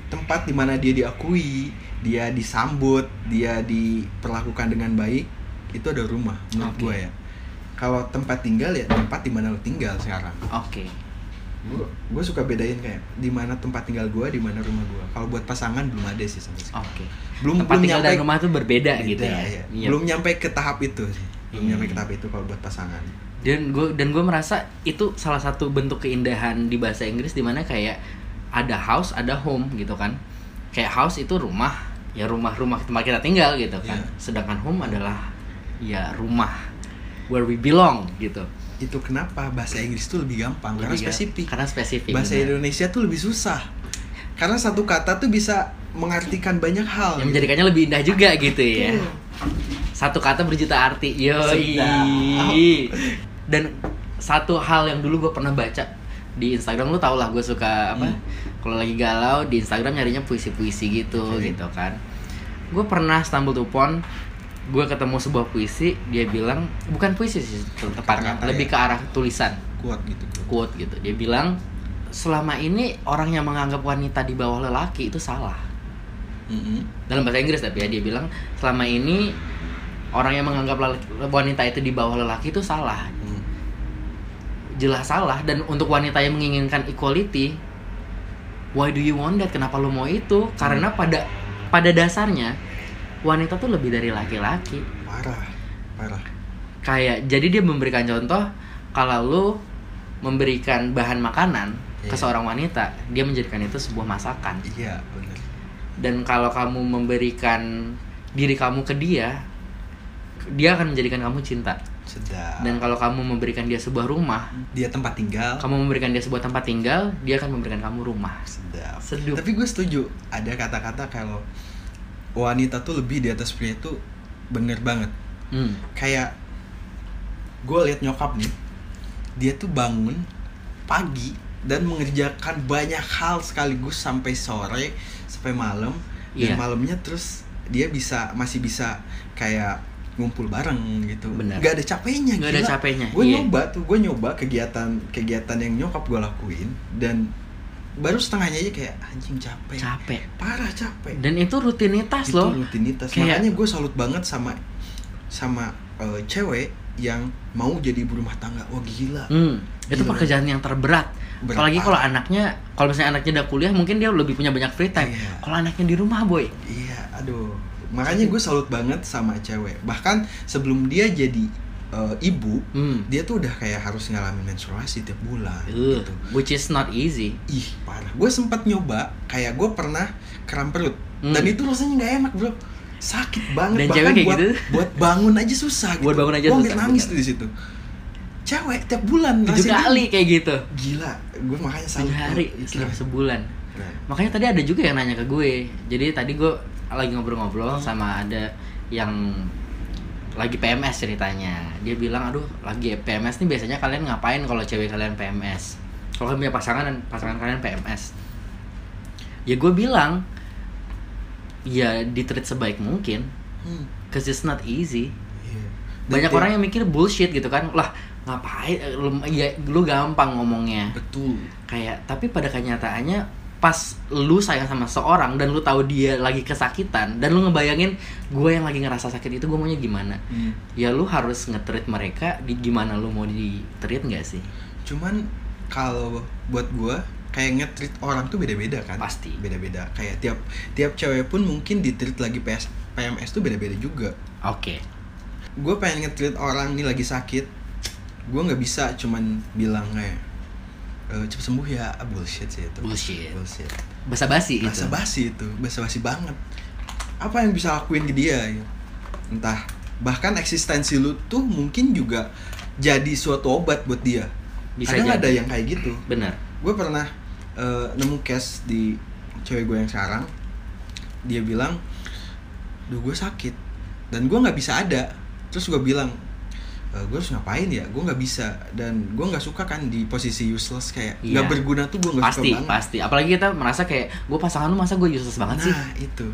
Speaker 2: tempat di mana dia diakui dia disambut dia diperlakukan dengan baik itu ada rumah menurut
Speaker 1: Oke.
Speaker 2: gue ya kalau tempat tinggal ya tempat di mana lo tinggal sekarang
Speaker 1: Oke.
Speaker 2: gue gue suka bedain kayak di mana tempat tinggal gue di mana rumah gue kalau buat pasangan belum ada sih sampai sekarang
Speaker 1: Oke.
Speaker 2: belum
Speaker 1: Tempat
Speaker 2: belum
Speaker 1: tinggal dan
Speaker 2: nyampe
Speaker 1: rumah tuh berbeda
Speaker 2: beda,
Speaker 1: gitu ya.
Speaker 2: iya.
Speaker 1: Iya.
Speaker 2: belum nyampe ke tahap itu sih belum
Speaker 1: Hmm.
Speaker 2: nyampe ke tahap itu kalau buat pasangan
Speaker 1: dan gue dan gue merasa itu salah satu bentuk keindahan di bahasa Inggris di mana kayak ada house ada home gitu kan kayak house itu rumah ya rumah-rumah tempat kita tinggal gitu kan
Speaker 2: Iya.
Speaker 1: sedangkan home adalah ya rumah where we belong gitu
Speaker 2: itu kenapa bahasa Inggris tuh lebih gampang? Karena
Speaker 1: Lebih ga-
Speaker 2: spesifik.
Speaker 1: karena spesifik
Speaker 2: bahasa
Speaker 1: benar.
Speaker 2: Indonesia tuh lebih susah. Karena satu kata tuh bisa mengartikan banyak hal
Speaker 1: yang menjadikannya lebih indah juga gitu ya. satu kata berjuta arti. Yo dan satu hal yang dulu gue pernah baca di Instagram lu tau lah gue suka apa?
Speaker 2: Hmm.
Speaker 1: kalau lagi galau di Instagram nyarinya puisi-puisi gitu
Speaker 2: Oke.
Speaker 1: gitu kan. Gue pernah stumble upon gue ketemu sebuah puisi dia bilang bukan puisi sih tepatnya lebih
Speaker 2: ya?
Speaker 1: ke arah tulisan.
Speaker 2: Kuat gitu.
Speaker 1: Quote gitu. Dia bilang selama ini orang yang menganggap wanita di bawah lelaki itu salah.
Speaker 2: Mm-mm.
Speaker 1: dalam bahasa Inggris tapi ya dia bilang selama ini orang yang menganggap lelaki- wanita itu di bawah lelaki itu salah.
Speaker 2: Mm.
Speaker 1: jelas salah dan untuk wanita yang menginginkan equality why do you want that? Kenapa lo mau itu? Karena pada pada dasarnya wanita tuh lebih dari laki-laki.
Speaker 2: Parah parah.
Speaker 1: Kayak jadi dia memberikan contoh kalau lo memberikan bahan makanan ke
Speaker 2: Iya.
Speaker 1: seorang wanita dia menjadikan itu sebuah masakan.
Speaker 2: Iya benar
Speaker 1: dan kalau kamu memberikan diri kamu ke dia dia akan menjadikan kamu cinta.
Speaker 2: Sedap.
Speaker 1: Dan kalau kamu memberikan dia sebuah rumah
Speaker 2: dia tempat tinggal.
Speaker 1: kamu memberikan dia sebuah tempat tinggal dia akan memberikan kamu rumah.
Speaker 2: Sedap.
Speaker 1: Sedup.
Speaker 2: tapi gue setuju ada kata-kata kalau wanita tuh lebih di atas pria tuh bener banget
Speaker 1: hmm.
Speaker 2: kayak gue liat nyokap nih dia tuh bangun pagi dan mengerjakan banyak hal sekaligus sampai sore sampai malam dan
Speaker 1: Iya.
Speaker 2: malamnya terus dia bisa masih bisa kayak ngumpul bareng gitu
Speaker 1: Benar.
Speaker 2: nggak ada capeknya
Speaker 1: Nggak ada capeknya,
Speaker 2: gue
Speaker 1: iya.
Speaker 2: nyoba tuh gue nyoba kegiatan kegiatan yang nyokap gue lakuin dan baru setengahnya aja kayak anjing capek.
Speaker 1: Capek.
Speaker 2: Parah capek.
Speaker 1: Dan itu rutinitas
Speaker 2: itu
Speaker 1: loh.
Speaker 2: rutinitas.
Speaker 1: Kayak-
Speaker 2: makanya gue salut banget sama sama eh, cewek yang mau jadi ibu rumah tangga. Wah gila.
Speaker 1: Hmm. itu
Speaker 2: Gila.
Speaker 1: pekerjaan yang terberat.
Speaker 2: Berat
Speaker 1: apalagi kalau anaknya kalau misalnya anaknya udah kuliah mungkin dia lebih punya banyak free time.
Speaker 2: Iya.
Speaker 1: kalau anaknya di rumah boy.
Speaker 2: Iya aduh. Makanya gue salut banget sama cewek. Bahkan sebelum dia jadi eh, ibu
Speaker 1: hmm.
Speaker 2: dia tuh udah kayak harus ngalamin menstruasi tiap bulan
Speaker 1: Ugh,
Speaker 2: gitu
Speaker 1: which is not easy
Speaker 2: ih parah gue sempat nyoba kayak gue pernah kram perut
Speaker 1: Hmm.
Speaker 2: dan itu rasanya nggak enak bro sakit banget
Speaker 1: Dan
Speaker 2: bahkan
Speaker 1: cewek kayak
Speaker 2: buat,
Speaker 1: gitu?
Speaker 2: buat bangun aja susah gitu.
Speaker 1: Buat bangun aja
Speaker 2: Gua
Speaker 1: susah,
Speaker 2: hampir nangis tuh di situ cewek tiap bulan
Speaker 1: tujuh kali kayak gitu
Speaker 2: gila gue makanya
Speaker 1: tujuh hari selama sebulan
Speaker 2: Keren.
Speaker 1: makanya tadi ada juga yang nanya ke gue jadi tadi gue lagi ngobrol-ngobrol
Speaker 2: Hmm.
Speaker 1: sama ada yang lagi PMS ceritanya. Dia bilang aduh lagi PMS nih biasanya kalian ngapain kalau cewek kalian PMS kalau kalian punya pasangan dan pasangan kalian PMS ya gue bilang ya ditreat sebaik mungkin.
Speaker 2: Hmm.
Speaker 1: cause it's not easy.
Speaker 2: Iya.
Speaker 1: banyak orang yang mikir bullshit gitu kan. Lah ngapain eh, lu ya lu gampang ngomongnya.
Speaker 2: Betul.
Speaker 1: Kayak tapi pada kenyataannya pas lu sayang sama seorang dan lu tahu dia lagi kesakitan dan lu ngebayangin gue yang lagi ngerasa sakit itu gue maunya gimana?
Speaker 2: Hmm.
Speaker 1: ya lu harus nge-treat mereka di gimana lu mau di treat nggak sih?
Speaker 2: Cuman kalau buat gue kayak nge-treat orang tuh beda-beda kan?
Speaker 1: Pasti.
Speaker 2: beda-beda. Kayak tiap tiap cewek pun mungkin di-treat lagi PS, PMS tuh beda-beda juga.
Speaker 1: Oke.
Speaker 2: Gue pengen nge-treat orang nih lagi sakit gue nggak bisa cuman bilang kayak "Eh, cepet sembuh ya. Ah, bullshit sih itu.
Speaker 1: Bullshit.
Speaker 2: bullshit.
Speaker 1: Basa basi gitu
Speaker 2: basa basi itu. Basa basi banget. Apa yang bisa lakuin ke dia ya? entah. Bahkan eksistensi lu tuh mungkin juga jadi suatu obat buat dia.
Speaker 1: Bisa
Speaker 2: kadang
Speaker 1: jadi.
Speaker 2: ada yang kayak gitu.
Speaker 1: Bener
Speaker 2: gue pernah eh, nemu case di cewek gue yang sekarang. Dia bilang duh gue sakit. Dan gue nggak bisa ada. Terus gue bilang e, gue harus ngapain ya? Gue nggak bisa. Dan gue nggak suka kan di posisi useless kayak
Speaker 1: Iya.
Speaker 2: nggak berguna tuh gue nggak suka
Speaker 1: pasti
Speaker 2: banget.
Speaker 1: pasti. Apalagi kita merasa kayak gue pasangan lu masa gue useless banget sih?
Speaker 2: Nah itu.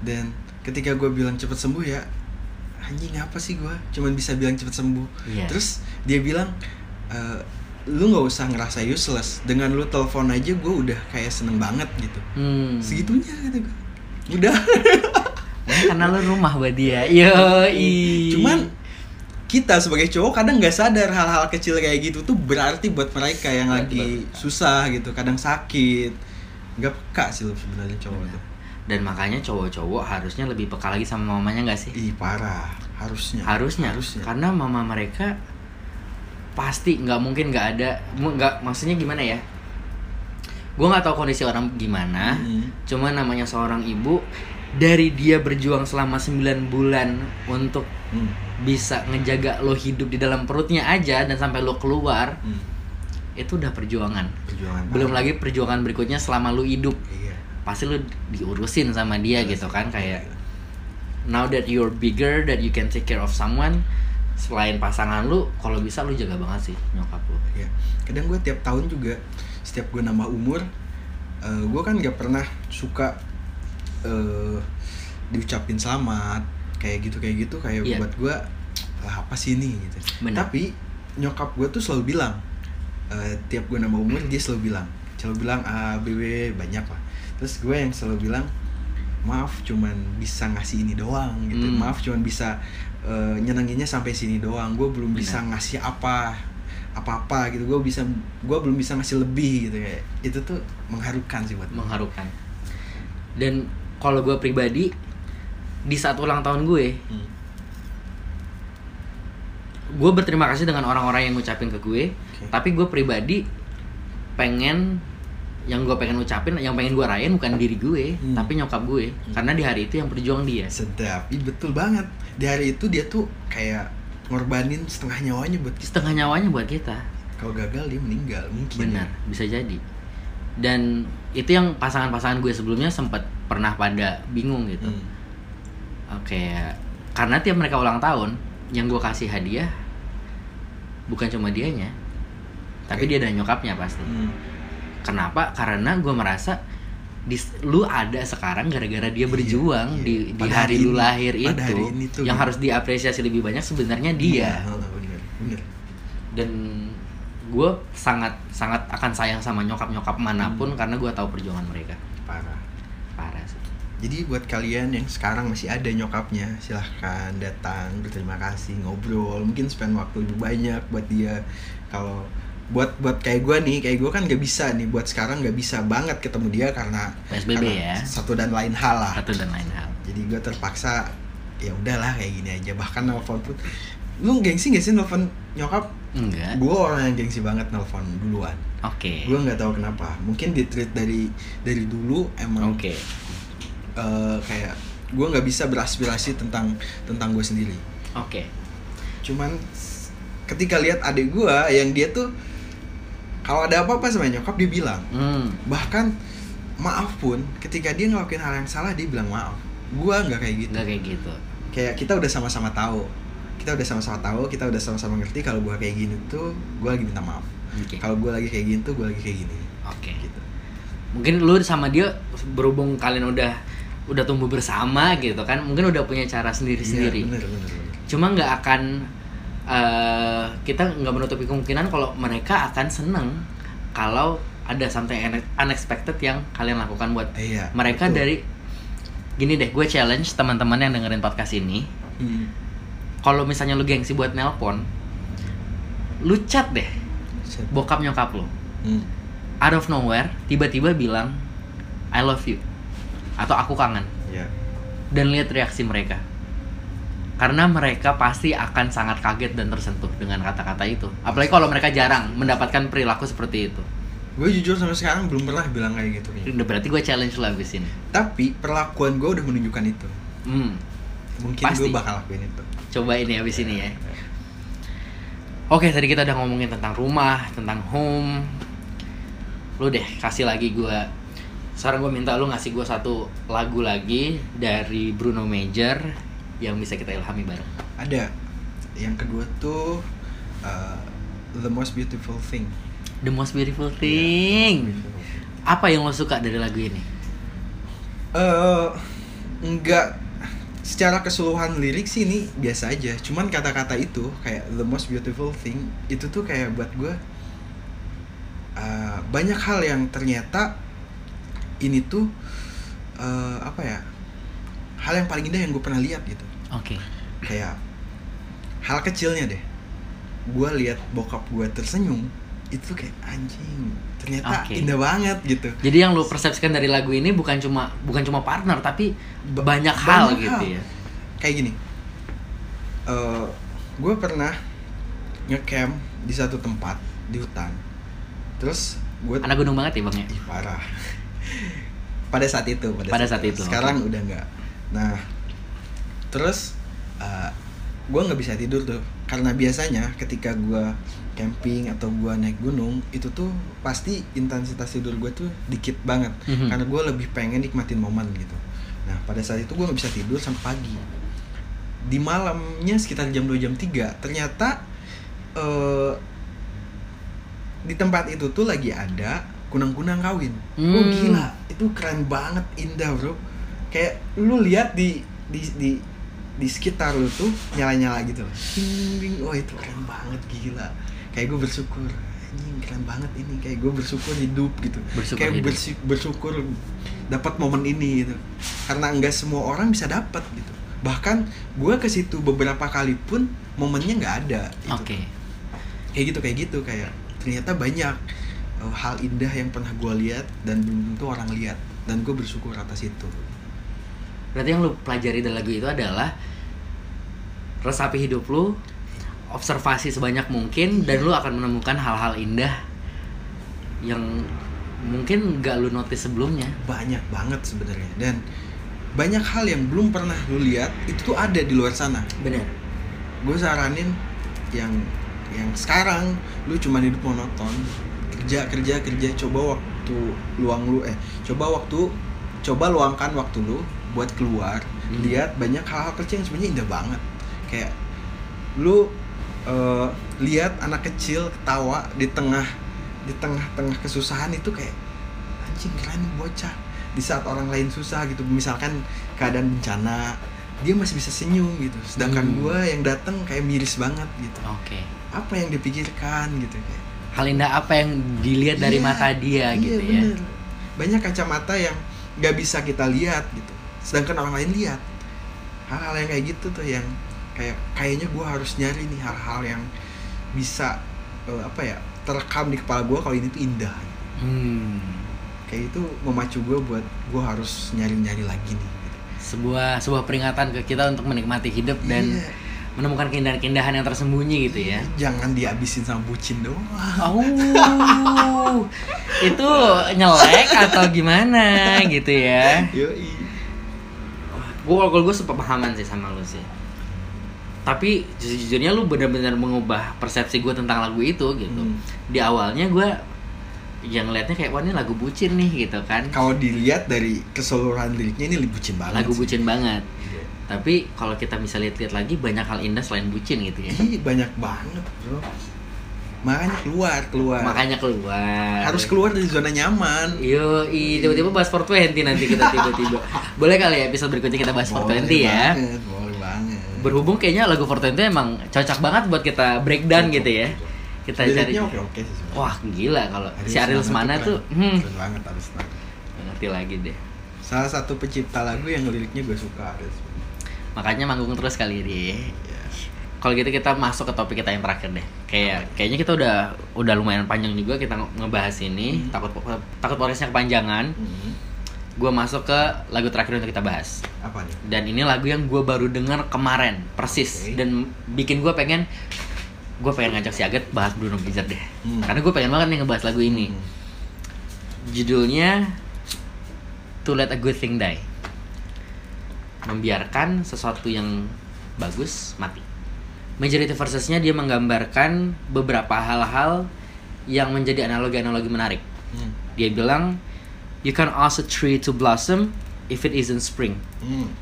Speaker 2: Dan ketika gue bilang cepet sembuh ya anjing apa sih gue cuman bisa bilang cepet sembuh.
Speaker 1: Iya.
Speaker 2: terus dia bilang e, lu nggak usah ngerasa useless. Dengan lu telepon aja gue udah kayak seneng banget gitu.
Speaker 1: Hmm.
Speaker 2: segitunya kata gue udah.
Speaker 1: Karena lu rumah buat dia. Yo
Speaker 2: cuman kita sebagai cowok kadang nggak sadar hal-hal kecil kayak gitu tuh berarti buat mereka yang
Speaker 1: Berarti
Speaker 2: lagi
Speaker 1: buat-
Speaker 2: susah gitu kadang sakit. Nggak peka sih lu sebenarnya cowok
Speaker 1: Benar.
Speaker 2: tuh.
Speaker 1: Dan makanya cowok-cowok harusnya lebih peka lagi sama mamanya nggak sih?
Speaker 2: Ih parah. Harusnya.
Speaker 1: Harusnya,
Speaker 2: harusnya.
Speaker 1: Karena mama mereka pasti nggak mungkin nggak ada nggak maksudnya gimana ya? Gue nggak tahu kondisi orang gimana
Speaker 2: Hmm.
Speaker 1: cuma namanya seorang ibu dari dia berjuang selama 9 bulan untuk
Speaker 2: Hmm.
Speaker 1: Bisa ngejaga lo hidup di dalam perutnya aja dan sampai lo keluar
Speaker 2: Hmm.
Speaker 1: itu udah perjuangan
Speaker 2: perjuangan
Speaker 1: belum
Speaker 2: banget.
Speaker 1: lagi perjuangan berikutnya selama lo hidup
Speaker 2: iya
Speaker 1: pasti lo diurusin sama dia
Speaker 2: Jelas.
Speaker 1: gitu kan kayak now that you're bigger that you can take care of someone selain pasangan lu kalau bisa lu jaga banget sih nyokap lu
Speaker 2: Iya. kadang gue tiap tahun juga setiap gue nambah umur gue kan gak pernah suka eh, diucapin selamat kayak gitu kayak gitu kayak
Speaker 1: Iya.
Speaker 2: buat gue lah apa sih ini? Gitu.
Speaker 1: Bener.
Speaker 2: tapi nyokap gue tuh selalu bilang eh, tiap gue nambah umur dia selalu bilang selalu bilang a b w banyak lah. Terus gue yang selalu bilang maaf cuman bisa ngasih ini doang gitu.
Speaker 1: Hmm.
Speaker 2: maaf cuman bisa eh, nyenenginnya sampai sini doang. Gue belum
Speaker 1: Benar.
Speaker 2: bisa ngasih apa apa apa gitu. Gue bisa gue belum bisa ngasih lebih gitu. Kayak itu tuh mengharukan sih buat
Speaker 1: mengharukan. Dan kalau gue pribadi di saat ulang tahun gue
Speaker 2: Hmm.
Speaker 1: gue berterima kasih dengan orang-orang yang ngucapin ke gue
Speaker 2: Oke.
Speaker 1: tapi gue pribadi pengen yang gue pengen ucapin yang pengen gue rayain bukan diri gue
Speaker 2: Hmm.
Speaker 1: tapi nyokap gue. Karena di hari itu yang berjuang dia.
Speaker 2: Sedap. Ih, betul banget. Di hari itu dia tuh kayak ngorbanin setengah nyawanya buat kita.
Speaker 1: Setengah nyawanya buat kita.
Speaker 2: Kalau gagal dia meninggal mungkin
Speaker 1: benar bisa jadi. Dan itu yang pasangan-pasangan gue sebelumnya sempat pernah pada bingung gitu.
Speaker 2: Hmm.
Speaker 1: Oke karena tiap mereka ulang tahun yang gue kasih hadiah bukan cuma dianya tapi dia dan nyokapnya pasti
Speaker 2: Hmm.
Speaker 1: kenapa karena gue merasa di, lu ada sekarang gara-gara dia
Speaker 2: Iya,
Speaker 1: berjuang
Speaker 2: iya.
Speaker 1: di di
Speaker 2: Pada
Speaker 1: hari
Speaker 2: hari
Speaker 1: lu
Speaker 2: ini-
Speaker 1: lahir itu
Speaker 2: hari ini tuh,
Speaker 1: yang
Speaker 2: gitu.
Speaker 1: harus diapresiasi lebih banyak sebenarnya
Speaker 2: Iya,
Speaker 1: dia
Speaker 2: bener bener
Speaker 1: dan gue sangat sangat akan sayang sama nyokap nyokap mana pun
Speaker 2: Hmm.
Speaker 1: karena gue tahu perjuangan mereka
Speaker 2: jadi buat kalian yang sekarang masih ada nyokapnya silahkan datang berterima kasih ngobrol. Mungkin spend waktu lebih banyak buat dia. Kalau buat buat kayak gue nih kayak gue kan gak bisa nih. Buat sekarang gak bisa banget ketemu dia karena
Speaker 1: PSBB
Speaker 2: karena
Speaker 1: ya.
Speaker 2: satu dan lain hal lah.
Speaker 1: Satu dan lain hal.
Speaker 2: Jadi gue terpaksa ya udahlah kayak gini aja. Bahkan nelfon pun lu gengsi gak sih nelfon nyokap?
Speaker 1: Enggak.
Speaker 2: Gue orang yang gengsi banget nelfon duluan.
Speaker 1: Oke.
Speaker 2: Gue nggak tahu kenapa. Mungkin di treat dari dari dulu emang
Speaker 1: oke
Speaker 2: eh, kayak gue nggak bisa beraspirasi tentang tentang gue sendiri.
Speaker 1: Oke.
Speaker 2: Cuman s- ketika lihat adik gue yang dia tuh kalau ada apa-apa sama nyokap dia bilang.
Speaker 1: Hmm.
Speaker 2: Bahkan maaf pun ketika dia ngelakuin hal yang salah dia bilang maaf. Gue nggak kayak gitu.
Speaker 1: Enggak kayak gitu.
Speaker 2: Kayak kita udah sama-sama tahu. Kita udah sama-sama tahu kita udah sama-sama ngerti kalau gue kayak gini tuh gue lagi minta maaf.
Speaker 1: Oke.
Speaker 2: Kalau gue lagi kayak gini tuh gue lagi kayak gini.
Speaker 1: Oke.
Speaker 2: Gitu.
Speaker 1: Mungkin lu sama dia berhubung kalian udah udah tumbuh bersama gitu kan. Mungkin udah punya cara sendiri sendiri
Speaker 2: Iya, bener bener bener.
Speaker 1: Cuma nggak akan eh, kita nggak menutupi kemungkinan kalau mereka akan seneng kalau ada something une- unexpected yang kalian lakukan buat
Speaker 2: iya
Speaker 1: mereka
Speaker 2: betul.
Speaker 1: dari gini deh gue challenge teman-teman yang dengerin podcast ini.
Speaker 2: Hmm.
Speaker 1: kalau misalnya lu gengsi buat nelpon lu chat deh bokap nyokap lu.
Speaker 2: Hmm.
Speaker 1: out of nowhere tiba-tiba bilang I love you atau aku kangen.
Speaker 2: Ya
Speaker 1: dan lihat reaksi mereka. Karena mereka pasti akan sangat kaget dan tersentuh dengan kata-kata itu. Apalagi kalau mereka jarang mendapatkan perilaku seperti itu.
Speaker 2: Gue jujur sampai sekarang belum pernah bilang kayak gitu nih
Speaker 1: udah berarti gue challenge lah abis ini.
Speaker 2: Tapi perlakuan gue udah menunjukkan itu.
Speaker 1: Hmm,
Speaker 2: mungkin
Speaker 1: Pasti.
Speaker 2: gue bakal lakuin itu.
Speaker 1: Coba ini abis ini ya. Oke tadi kita udah ngomongin tentang rumah tentang home. Lu deh kasih lagi gue sekarang gue minta lu ngasih gue satu lagu lagi dari Bruno Major yang bisa kita ilhami bareng.
Speaker 2: Ada. Yang kedua tuh uh, the most beautiful thing.
Speaker 1: The Most Beautiful
Speaker 2: Iya,
Speaker 1: Thing.
Speaker 2: The Most Beautiful
Speaker 1: apa yang lo suka dari lagu ini?
Speaker 2: Eh enggak. Secara keseluruhan lirik sih ini biasa aja. Cuman kata-kata itu kayak the most beautiful thing itu tuh kayak buat gue uh, banyak hal yang ternyata ini tuh uh, apa ya hal yang paling indah yang gue pernah lihat gitu.
Speaker 1: Oke.
Speaker 2: Kayak hal kecilnya deh. Gue lihat bokap gue tersenyum itu kayak anjing ternyata
Speaker 1: Oke.
Speaker 2: indah banget gitu.
Speaker 1: Jadi yang lo persepsikan dari lagu ini bukan cuma bukan cuma partner tapi banyak hal
Speaker 2: banyak
Speaker 1: gitu
Speaker 2: hal.
Speaker 1: ya.
Speaker 2: Kayak gini gue pernah ngecamp di satu tempat di hutan. Terus gue
Speaker 1: anak gunung banget ya bang ya?
Speaker 2: Ih, parah pada saat itu pada,
Speaker 1: Pada saat itu,
Speaker 2: sekarang
Speaker 1: oke.
Speaker 2: udah nggak. Nah terus uh, gue nggak bisa tidur tuh. Karena biasanya ketika gue camping atau gue naik gunung itu tuh pasti intensitas tidur gue tuh dikit banget.
Speaker 1: Mhm.
Speaker 2: karena gue lebih pengen nikmatin momen gitu. Nah pada saat itu gue nggak bisa tidur sampai pagi. Di malamnya sekitar jam 2 jam 3 ternyata eh di tempat itu tuh lagi ada kunang-kunang kawin. Oh
Speaker 1: Hmm.
Speaker 2: gila, itu keren banget, indah bro. Kayak lu lihat di di di di sekitar lu tuh nyala-nyala gitu loh. Ding, ding. Oh itu keren banget gila. Kayak gue bersyukur. Anjing keren banget ini. Kayak gue bersyukur hidup gitu.
Speaker 1: Bersyukur
Speaker 2: Kayak
Speaker 1: hidup.
Speaker 2: bersyukur dapat momen ini gitu. Karena enggak semua orang bisa dapat gitu. Bahkan gue ke situ beberapa kali pun momennya nggak ada. gitu
Speaker 1: oke
Speaker 2: kayak gitu kayak gitu kayak ternyata banyak uh, hal indah yang pernah gue lihat dan belum tentu orang lihat. Dan gue bersyukur atas itu.
Speaker 1: Berarti yang lu pelajari dari lagu itu adalah resapi hidup lu observasi sebanyak mungkin dan lu akan menemukan hal-hal indah yang mungkin gak lu notice sebelumnya.
Speaker 2: Banyak banget sebenarnya. Dan banyak hal yang belum pernah lu lihat itu tuh ada di luar sana.
Speaker 1: Bener
Speaker 2: gue saranin yang yang sekarang lu cuma hidup monoton kerja kerja kerja coba waktu luang lu eh coba waktu coba luangkan waktu lu buat keluar
Speaker 1: Hmm.
Speaker 2: lihat banyak hal-hal kecil yang sebenarnya indah banget. Kayak lu eh, lihat anak kecil ketawa di tengah di tengah-tengah kesusahan itu kayak anjing keren bocah. Di saat orang lain susah gitu misalkan keadaan bencana dia masih bisa senyum gitu. Sedangkan
Speaker 1: Hmm.
Speaker 2: gua yang datang kayak miris banget gitu.
Speaker 1: Oke.
Speaker 2: Apa yang dipikirkan gitu kayak
Speaker 1: hal indah apa yang dilihat dari
Speaker 2: Iya,
Speaker 1: mata dia
Speaker 2: iya,
Speaker 1: gitu ya
Speaker 2: bener. banyak kacamata yang nggak bisa kita lihat gitu sedangkan orang lain lihat hal-hal yang kayak gitu tuh yang kayak kayaknya gua harus nyari nih hal-hal yang bisa eh, apa ya terekam di kepala gua kalau ini tuh indah
Speaker 1: hmm.
Speaker 2: kayak itu memacu gua buat gua harus nyari-nyari lagi nih gitu.
Speaker 1: sebuah sebuah peringatan ke kita untuk menikmati hidup dan
Speaker 2: Iya.
Speaker 1: Menemukan keindahan-keindahan yang tersembunyi gitu ya
Speaker 2: jangan dihabisin sama bucin doang
Speaker 1: Oh, itu nyelek atau gimana gitu ya?
Speaker 2: Yoi.
Speaker 1: Gue kalau gue sepahaman sih sama lu sih. Tapi jujurnya lu benar-benar mengubah persepsi gue tentang lagu itu gitu.
Speaker 2: Hmm.
Speaker 1: Di awalnya gue yang ngeliatnya kayak wah ini lagu bucin nih gitu kan.
Speaker 2: kalau dilihat dari keseluruhan liriknya ini bucin banget
Speaker 1: Lagu
Speaker 2: sih.
Speaker 1: bucin banget.
Speaker 2: Iya.
Speaker 1: Tapi kalau kita bisa lihat-lihat lagi banyak hal indah selain bucin gitu ya.
Speaker 2: Ih, banyak banget bro makanya keluar keluar
Speaker 1: Makanya keluar.
Speaker 2: harus keluar dari zona nyaman
Speaker 1: Yo, tiba-tiba bahas 420 nanti kita tiba-tiba. Boleh kali ya episode berikutnya kita bahas 420 ya.
Speaker 2: banget, boleh banget
Speaker 1: Berhubung kayaknya lagu 420 emang cocok banget buat kita breakdown gitu ya. Kita cari.
Speaker 2: Oke oke sih.
Speaker 1: Wah, gila kalau si Ariel Semana
Speaker 2: keren.
Speaker 1: tuh hmm,
Speaker 2: keren banget harus
Speaker 1: nggak ngerti lagi deh.
Speaker 2: salah satu pencipta lagu yang liriknya gue suka Ariel Semana.
Speaker 1: Makanya manggung terus kali.
Speaker 2: Ya.
Speaker 1: Kalau gitu kita masuk ke topik kita yang terakhir deh. Kayak kayaknya kita udah udah lumayan panjang juga kita nge- ngebahas ini.
Speaker 2: Hmm.
Speaker 1: Takut takut podcastnya kepanjangan.
Speaker 2: Hmm.
Speaker 1: Gue masuk ke lagu terakhir untuk kita bahas.
Speaker 2: apa nih
Speaker 1: dan ini lagu yang gue baru denger kemarin persis
Speaker 2: Oke.
Speaker 1: dan bikin gue pengen gue pengen ngajak si Agat bahas Bruno Blizzard deh
Speaker 2: Hmm.
Speaker 1: karena gue pengen banget nih ngebahas lagu ini
Speaker 2: Hmm.
Speaker 1: judulnya To Let a Good Thing Die membiarkan sesuatu yang bagus mati majority versesnya dia menggambarkan beberapa hal-hal yang menjadi analogi-analogi menarik
Speaker 2: Hmm.
Speaker 1: dia bilang you can ask a tree to blossom if it isn't spring
Speaker 2: Hmm.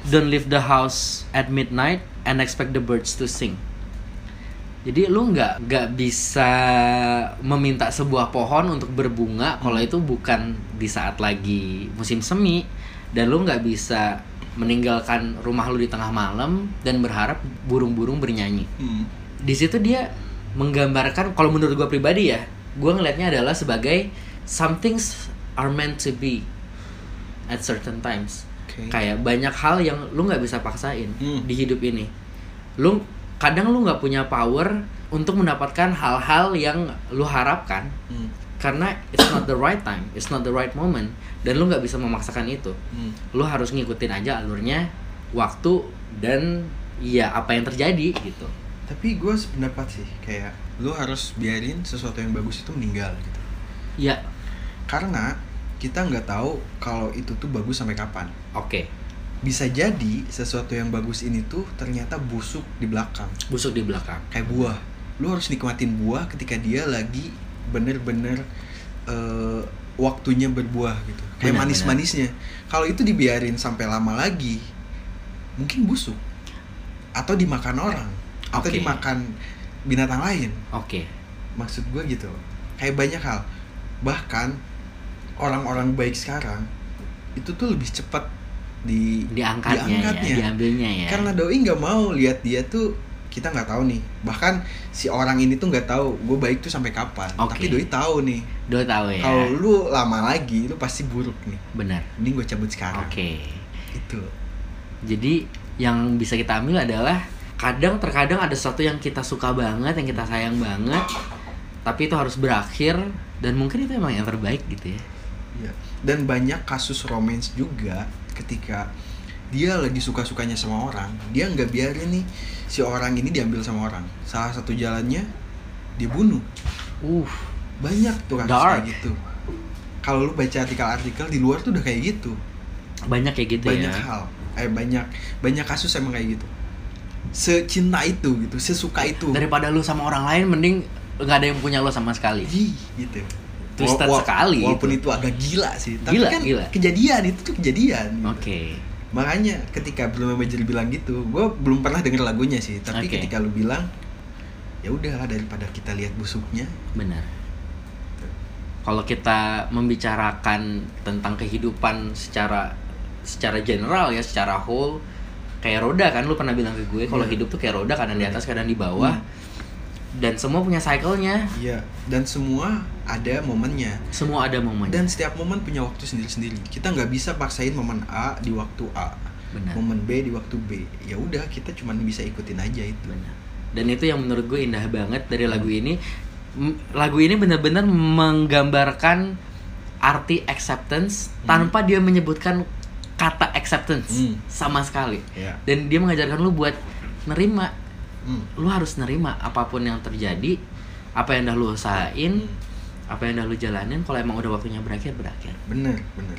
Speaker 1: Don't leave the house at midnight and expect the birds to sing. Jadi lu nggak nggak bisa meminta sebuah pohon untuk berbunga kalau itu bukan di saat lagi musim semi dan lu nggak bisa meninggalkan rumah lu di tengah malam dan berharap burung-burung bernyanyi.
Speaker 2: Hmm.
Speaker 1: Di situ dia menggambarkan kalau menurut gua pribadi ya, gua ngelihatnya adalah sebagai some things are meant to be at certain times
Speaker 2: Oke.
Speaker 1: kayak banyak hal yang lu nggak bisa paksain
Speaker 2: Hmm.
Speaker 1: di hidup ini lu kadang lu nggak punya power untuk mendapatkan hal-hal yang lu harapkan
Speaker 2: Hmm.
Speaker 1: karena it's not the right time it's not the right moment dan lu nggak bisa memaksakan itu.
Speaker 2: Hmm.
Speaker 1: lu harus ngikutin aja alurnya waktu dan ya apa yang terjadi gitu.
Speaker 2: Tapi gue sependapat sih kayak lu harus biarin sesuatu yang bagus itu meninggal gitu.
Speaker 1: Ya.
Speaker 2: Karena kita nggak tahu kalau itu tuh bagus sampai kapan.
Speaker 1: Oke.
Speaker 2: Bisa jadi sesuatu yang bagus ini tuh ternyata busuk di belakang.
Speaker 1: Busuk di belakang.
Speaker 2: Kayak buah. Lu harus nikmatin buah ketika dia lagi bener-bener eh, waktunya berbuah gitu. Kayak manis-manisnya. Kalau itu dibiarin sampai lama lagi mungkin busuk. Atau dimakan orang. Atau dimakan binatang lain.
Speaker 1: Oke.
Speaker 2: Maksud gue gitu kayak banyak hal. Bahkan orang-orang baik sekarang itu tuh lebih cepat di
Speaker 1: diangkatnya,
Speaker 2: diangkatnya.
Speaker 1: ya diambilnya ya.
Speaker 2: Karena doi nggak mau lihat dia tuh kita nggak tahu nih. Bahkan si orang ini tuh nggak tahu gue baik tuh sampai kapan.
Speaker 1: Oke.
Speaker 2: tapi doi tahu nih.
Speaker 1: Dua tahu ya.
Speaker 2: Kalau lu lama lagi lu pasti buruk nih.
Speaker 1: Benar.
Speaker 2: Ini gue cabut sekarang.
Speaker 1: Oke.
Speaker 2: Itu.
Speaker 1: Jadi yang bisa kita ambil adalah kadang terkadang ada sesuatu yang kita suka banget, yang kita sayang banget, tapi itu harus berakhir dan mungkin itu emang yang terbaik gitu ya.
Speaker 2: Iya. dan banyak kasus romance juga ketika dia lagi suka-sukanya sama orang dia nggak biarin nih si orang ini diambil sama orang salah satu jalannya dia bunuh
Speaker 1: Uh,
Speaker 2: banyak tuh kasus
Speaker 1: Dark.
Speaker 2: kayak gitu kalau lu baca artikel-artikel di luar tuh udah kayak gitu
Speaker 1: banyak kayak gitu
Speaker 2: banyak
Speaker 1: ya.
Speaker 2: hal eh banyak banyak kasus emang kayak gitu secinta itu gitu sesuka itu
Speaker 1: Daripada lu sama orang lain mending nggak ada yang punya lo sama sekali.
Speaker 2: Ih, gitu
Speaker 1: Twisted sekali
Speaker 2: walaupun
Speaker 1: itu.
Speaker 2: itu agak gila sih tapi
Speaker 1: Gila,
Speaker 2: kan
Speaker 1: gila.
Speaker 2: kejadian itu tuh kejadian gitu.
Speaker 1: Oke.
Speaker 2: Makanya ketika belum Major bilang gitu gue belum pernah denger lagunya sih tapi
Speaker 1: Oke.
Speaker 2: ketika lu bilang ya udah daripada kita lihat busuknya
Speaker 1: Benar. Kalau kita membicarakan tentang kehidupan secara secara general ya, secara whole kayak roda kan lu pernah bilang ke gue kalau
Speaker 2: Iya.
Speaker 1: hidup tuh kayak roda kadang di atas kadang di bawah
Speaker 2: Hmm.
Speaker 1: Dan semua punya cycle-nya.
Speaker 2: Iya dan semua ada momennya.
Speaker 1: Semua ada momennya.
Speaker 2: Dan setiap momen punya waktu sendiri-sendiri. Kita nggak bisa paksain momen A di waktu A.
Speaker 1: Benar.
Speaker 2: Momen B di waktu B. Ya udah kita cuman bisa ikutin aja itu.
Speaker 1: Benar. Dan itu yang menurut gue indah banget dari lagu ini. M- lagu ini benar-benar menggambarkan arti acceptance
Speaker 2: Hmm.
Speaker 1: tanpa dia menyebutkan kata acceptance
Speaker 2: Hmm.
Speaker 1: sama sekali.
Speaker 2: Ya.
Speaker 1: Dan dia mengajarkan lu buat nerima
Speaker 2: hmm.
Speaker 1: lu harus nerima apa pun yang terjadi apa yang udah lu usahain
Speaker 2: Hmm.
Speaker 1: apa yang udah lu jalanin kalau emang udah waktunya berakhir berakhir.
Speaker 2: Bener bener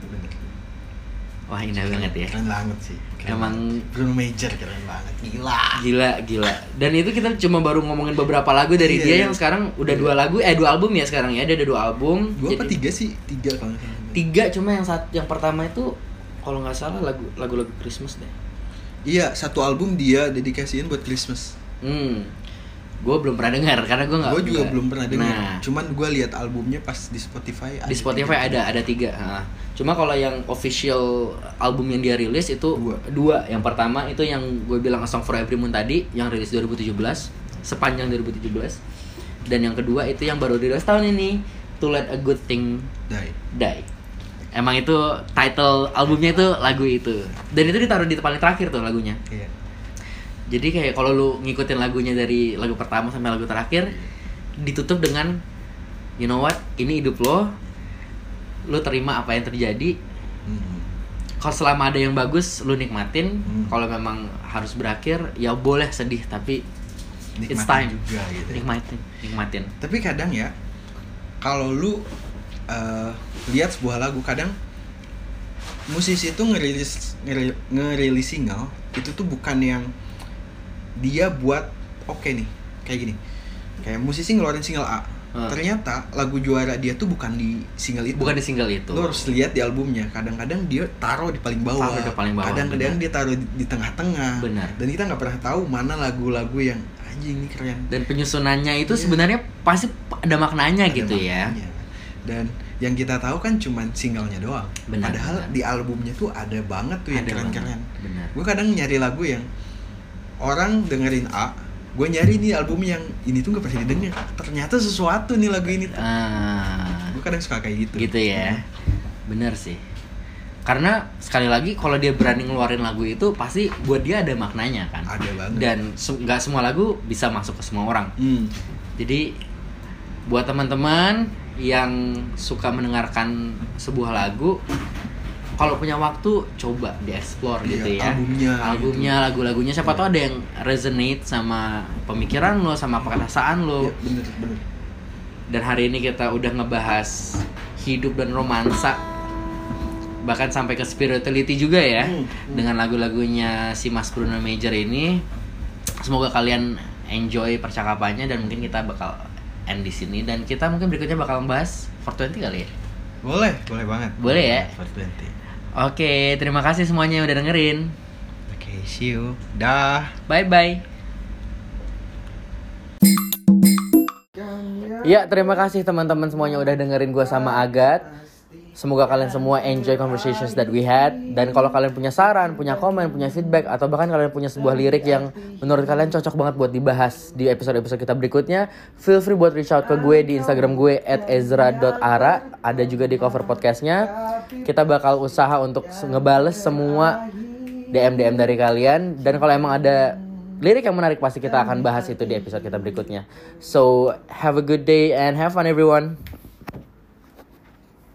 Speaker 2: bener.
Speaker 1: Wah indah banget ya.
Speaker 2: Keren banget sih. Keren
Speaker 1: Emang-.
Speaker 2: Bruno Major keren banget. Gila.
Speaker 1: Gila gila. Dan itu kita cuma baru ngomongin beberapa lagu dari
Speaker 2: Iya,
Speaker 1: dia
Speaker 2: iya.
Speaker 1: yang sekarang udah dua lagu eh dua album ya sekarang ya dia ada dua album.
Speaker 2: Dua apa
Speaker 1: Jadi-
Speaker 2: tiga sih? Tiga kalau
Speaker 1: tiga cuma yang saat yang pertama itu kalau nggak salah lagu lagu-lagu Christmas deh
Speaker 2: iya satu album dia dedikasiin buat Christmas.
Speaker 1: Hmm. Gue belum pernah dengar karena gue nggak
Speaker 2: gue juga belum pernah dengar.
Speaker 1: Nah.
Speaker 2: Cuman gue lihat albumnya pas di Spotify
Speaker 1: di Spotify ada ada tiga. Ha. cuma kalau yang official album yang dia rilis itu
Speaker 2: Dua.
Speaker 1: dua. Yang pertama itu yang gue bilang A Song for Every Moon tadi yang rilis 2017 sepanjang 2017 dan yang kedua itu yang baru rilis tahun ini To Let a Good Thing
Speaker 2: Dai
Speaker 1: Die emang itu title albumnya itu lagu itu. Dan itu ditaruh di paling terakhir tuh lagunya.
Speaker 2: Iya.
Speaker 1: Jadi kayak kalau lu ngikutin lagunya dari lagu pertama sampai lagu terakhir ditutup dengan you know what? Ini hidup lo. Lu terima apa yang terjadi.
Speaker 2: Hmm.
Speaker 1: kalau selama ada yang bagus lu nikmatin.
Speaker 2: Hmm.
Speaker 1: kalau memang harus berakhir ya boleh sedih tapi
Speaker 2: Nikmatin
Speaker 1: it's time.
Speaker 2: juga gitu ya.
Speaker 1: nikmatin nikmatin.
Speaker 2: Tapi kadang ya kalau lu eh, lihat sebuah lagu kadang musisi itu ngerilis ngeri- ngerilis single itu tuh bukan yang dia buat oke nih kayak gini. Kayak musisi ngeluarin single A.
Speaker 1: Hmm.
Speaker 2: ternyata lagu juara dia tuh bukan di single itu.
Speaker 1: Bukan di single itu.
Speaker 2: Lu harus lihat di albumnya. Kadang-kadang dia taruh di paling bawah.
Speaker 1: Taruh di paling bawah,
Speaker 2: kadang-kadang dia taruh di, di tengah-tengah.
Speaker 1: Benar.
Speaker 2: dan kita nggak pernah tahu mana lagu-lagu yang anjing ini keren.
Speaker 1: Dan penyusunannya itu
Speaker 2: Iya.
Speaker 1: sebenarnya pasti ada maknanya
Speaker 2: Ada
Speaker 1: gitu ya.
Speaker 2: maknanya. Dan yang kita tahu kan cuman singlenya doang.
Speaker 1: Benar,
Speaker 2: padahal
Speaker 1: benar.
Speaker 2: di albumnya tuh ada banget tuh yang keren-keren. gue kadang nyari lagu yang orang dengerin A gue nyari nih album yang ini tuh gak pernah didengar. Ternyata sesuatu nih lagu ini tuh.
Speaker 1: Ah.
Speaker 2: Gue kadang suka kayak gitu.
Speaker 1: Gitu ya. Bener sih. Karena sekali lagi kalau dia berani ngeluarin lagu itu pasti buat dia ada maknanya kan.
Speaker 2: Ada banget.
Speaker 1: Dan se- nggak semua lagu bisa masuk ke semua orang.
Speaker 2: Hmm.
Speaker 1: jadi buat teman-teman yang suka mendengarkan sebuah lagu kalau punya waktu coba dieksplor
Speaker 2: Iya,
Speaker 1: gitu ya.
Speaker 2: albumnya
Speaker 1: albumnya lagu-lagunya. Siapa tahu ada yang resonate sama pemikiran lo sama perasaan lo.
Speaker 2: Iya, bener bener.
Speaker 1: Dan hari ini kita udah ngebahas hidup dan romansa bahkan sampai ke spirituality juga ya
Speaker 2: Hmm, hmm.
Speaker 1: dengan lagu-lagunya si Mas Bruno Major ini. Semoga kalian enjoy percakapannya dan mungkin kita bakal end di sini dan kita mungkin berikutnya bakal membahas 420 kali ya
Speaker 2: boleh boleh banget
Speaker 1: Boleh ya?
Speaker 2: 420
Speaker 1: Oke, terima kasih semuanya yang udah dengerin.
Speaker 2: oke see you dah
Speaker 1: Bye bye. Ya, terima kasih teman-teman semuanya udah dengerin gue sama Agat. Semoga kalian semua enjoy conversations that we had dan kalau kalian punya saran, punya komen, punya feedback atau bahkan kalian punya sebuah lirik yang menurut kalian cocok banget buat dibahas di episode-episode kita berikutnya, feel free buat reach out ke gue di Instagram gue @ezra.ara, ada juga di cover podcastnya. Kita bakal usaha untuk ngebales semua DM-DM dari kalian dan kalau emang ada lirik yang menarik pasti kita akan bahas itu di episode kita berikutnya. So, have a good day and have fun everyone.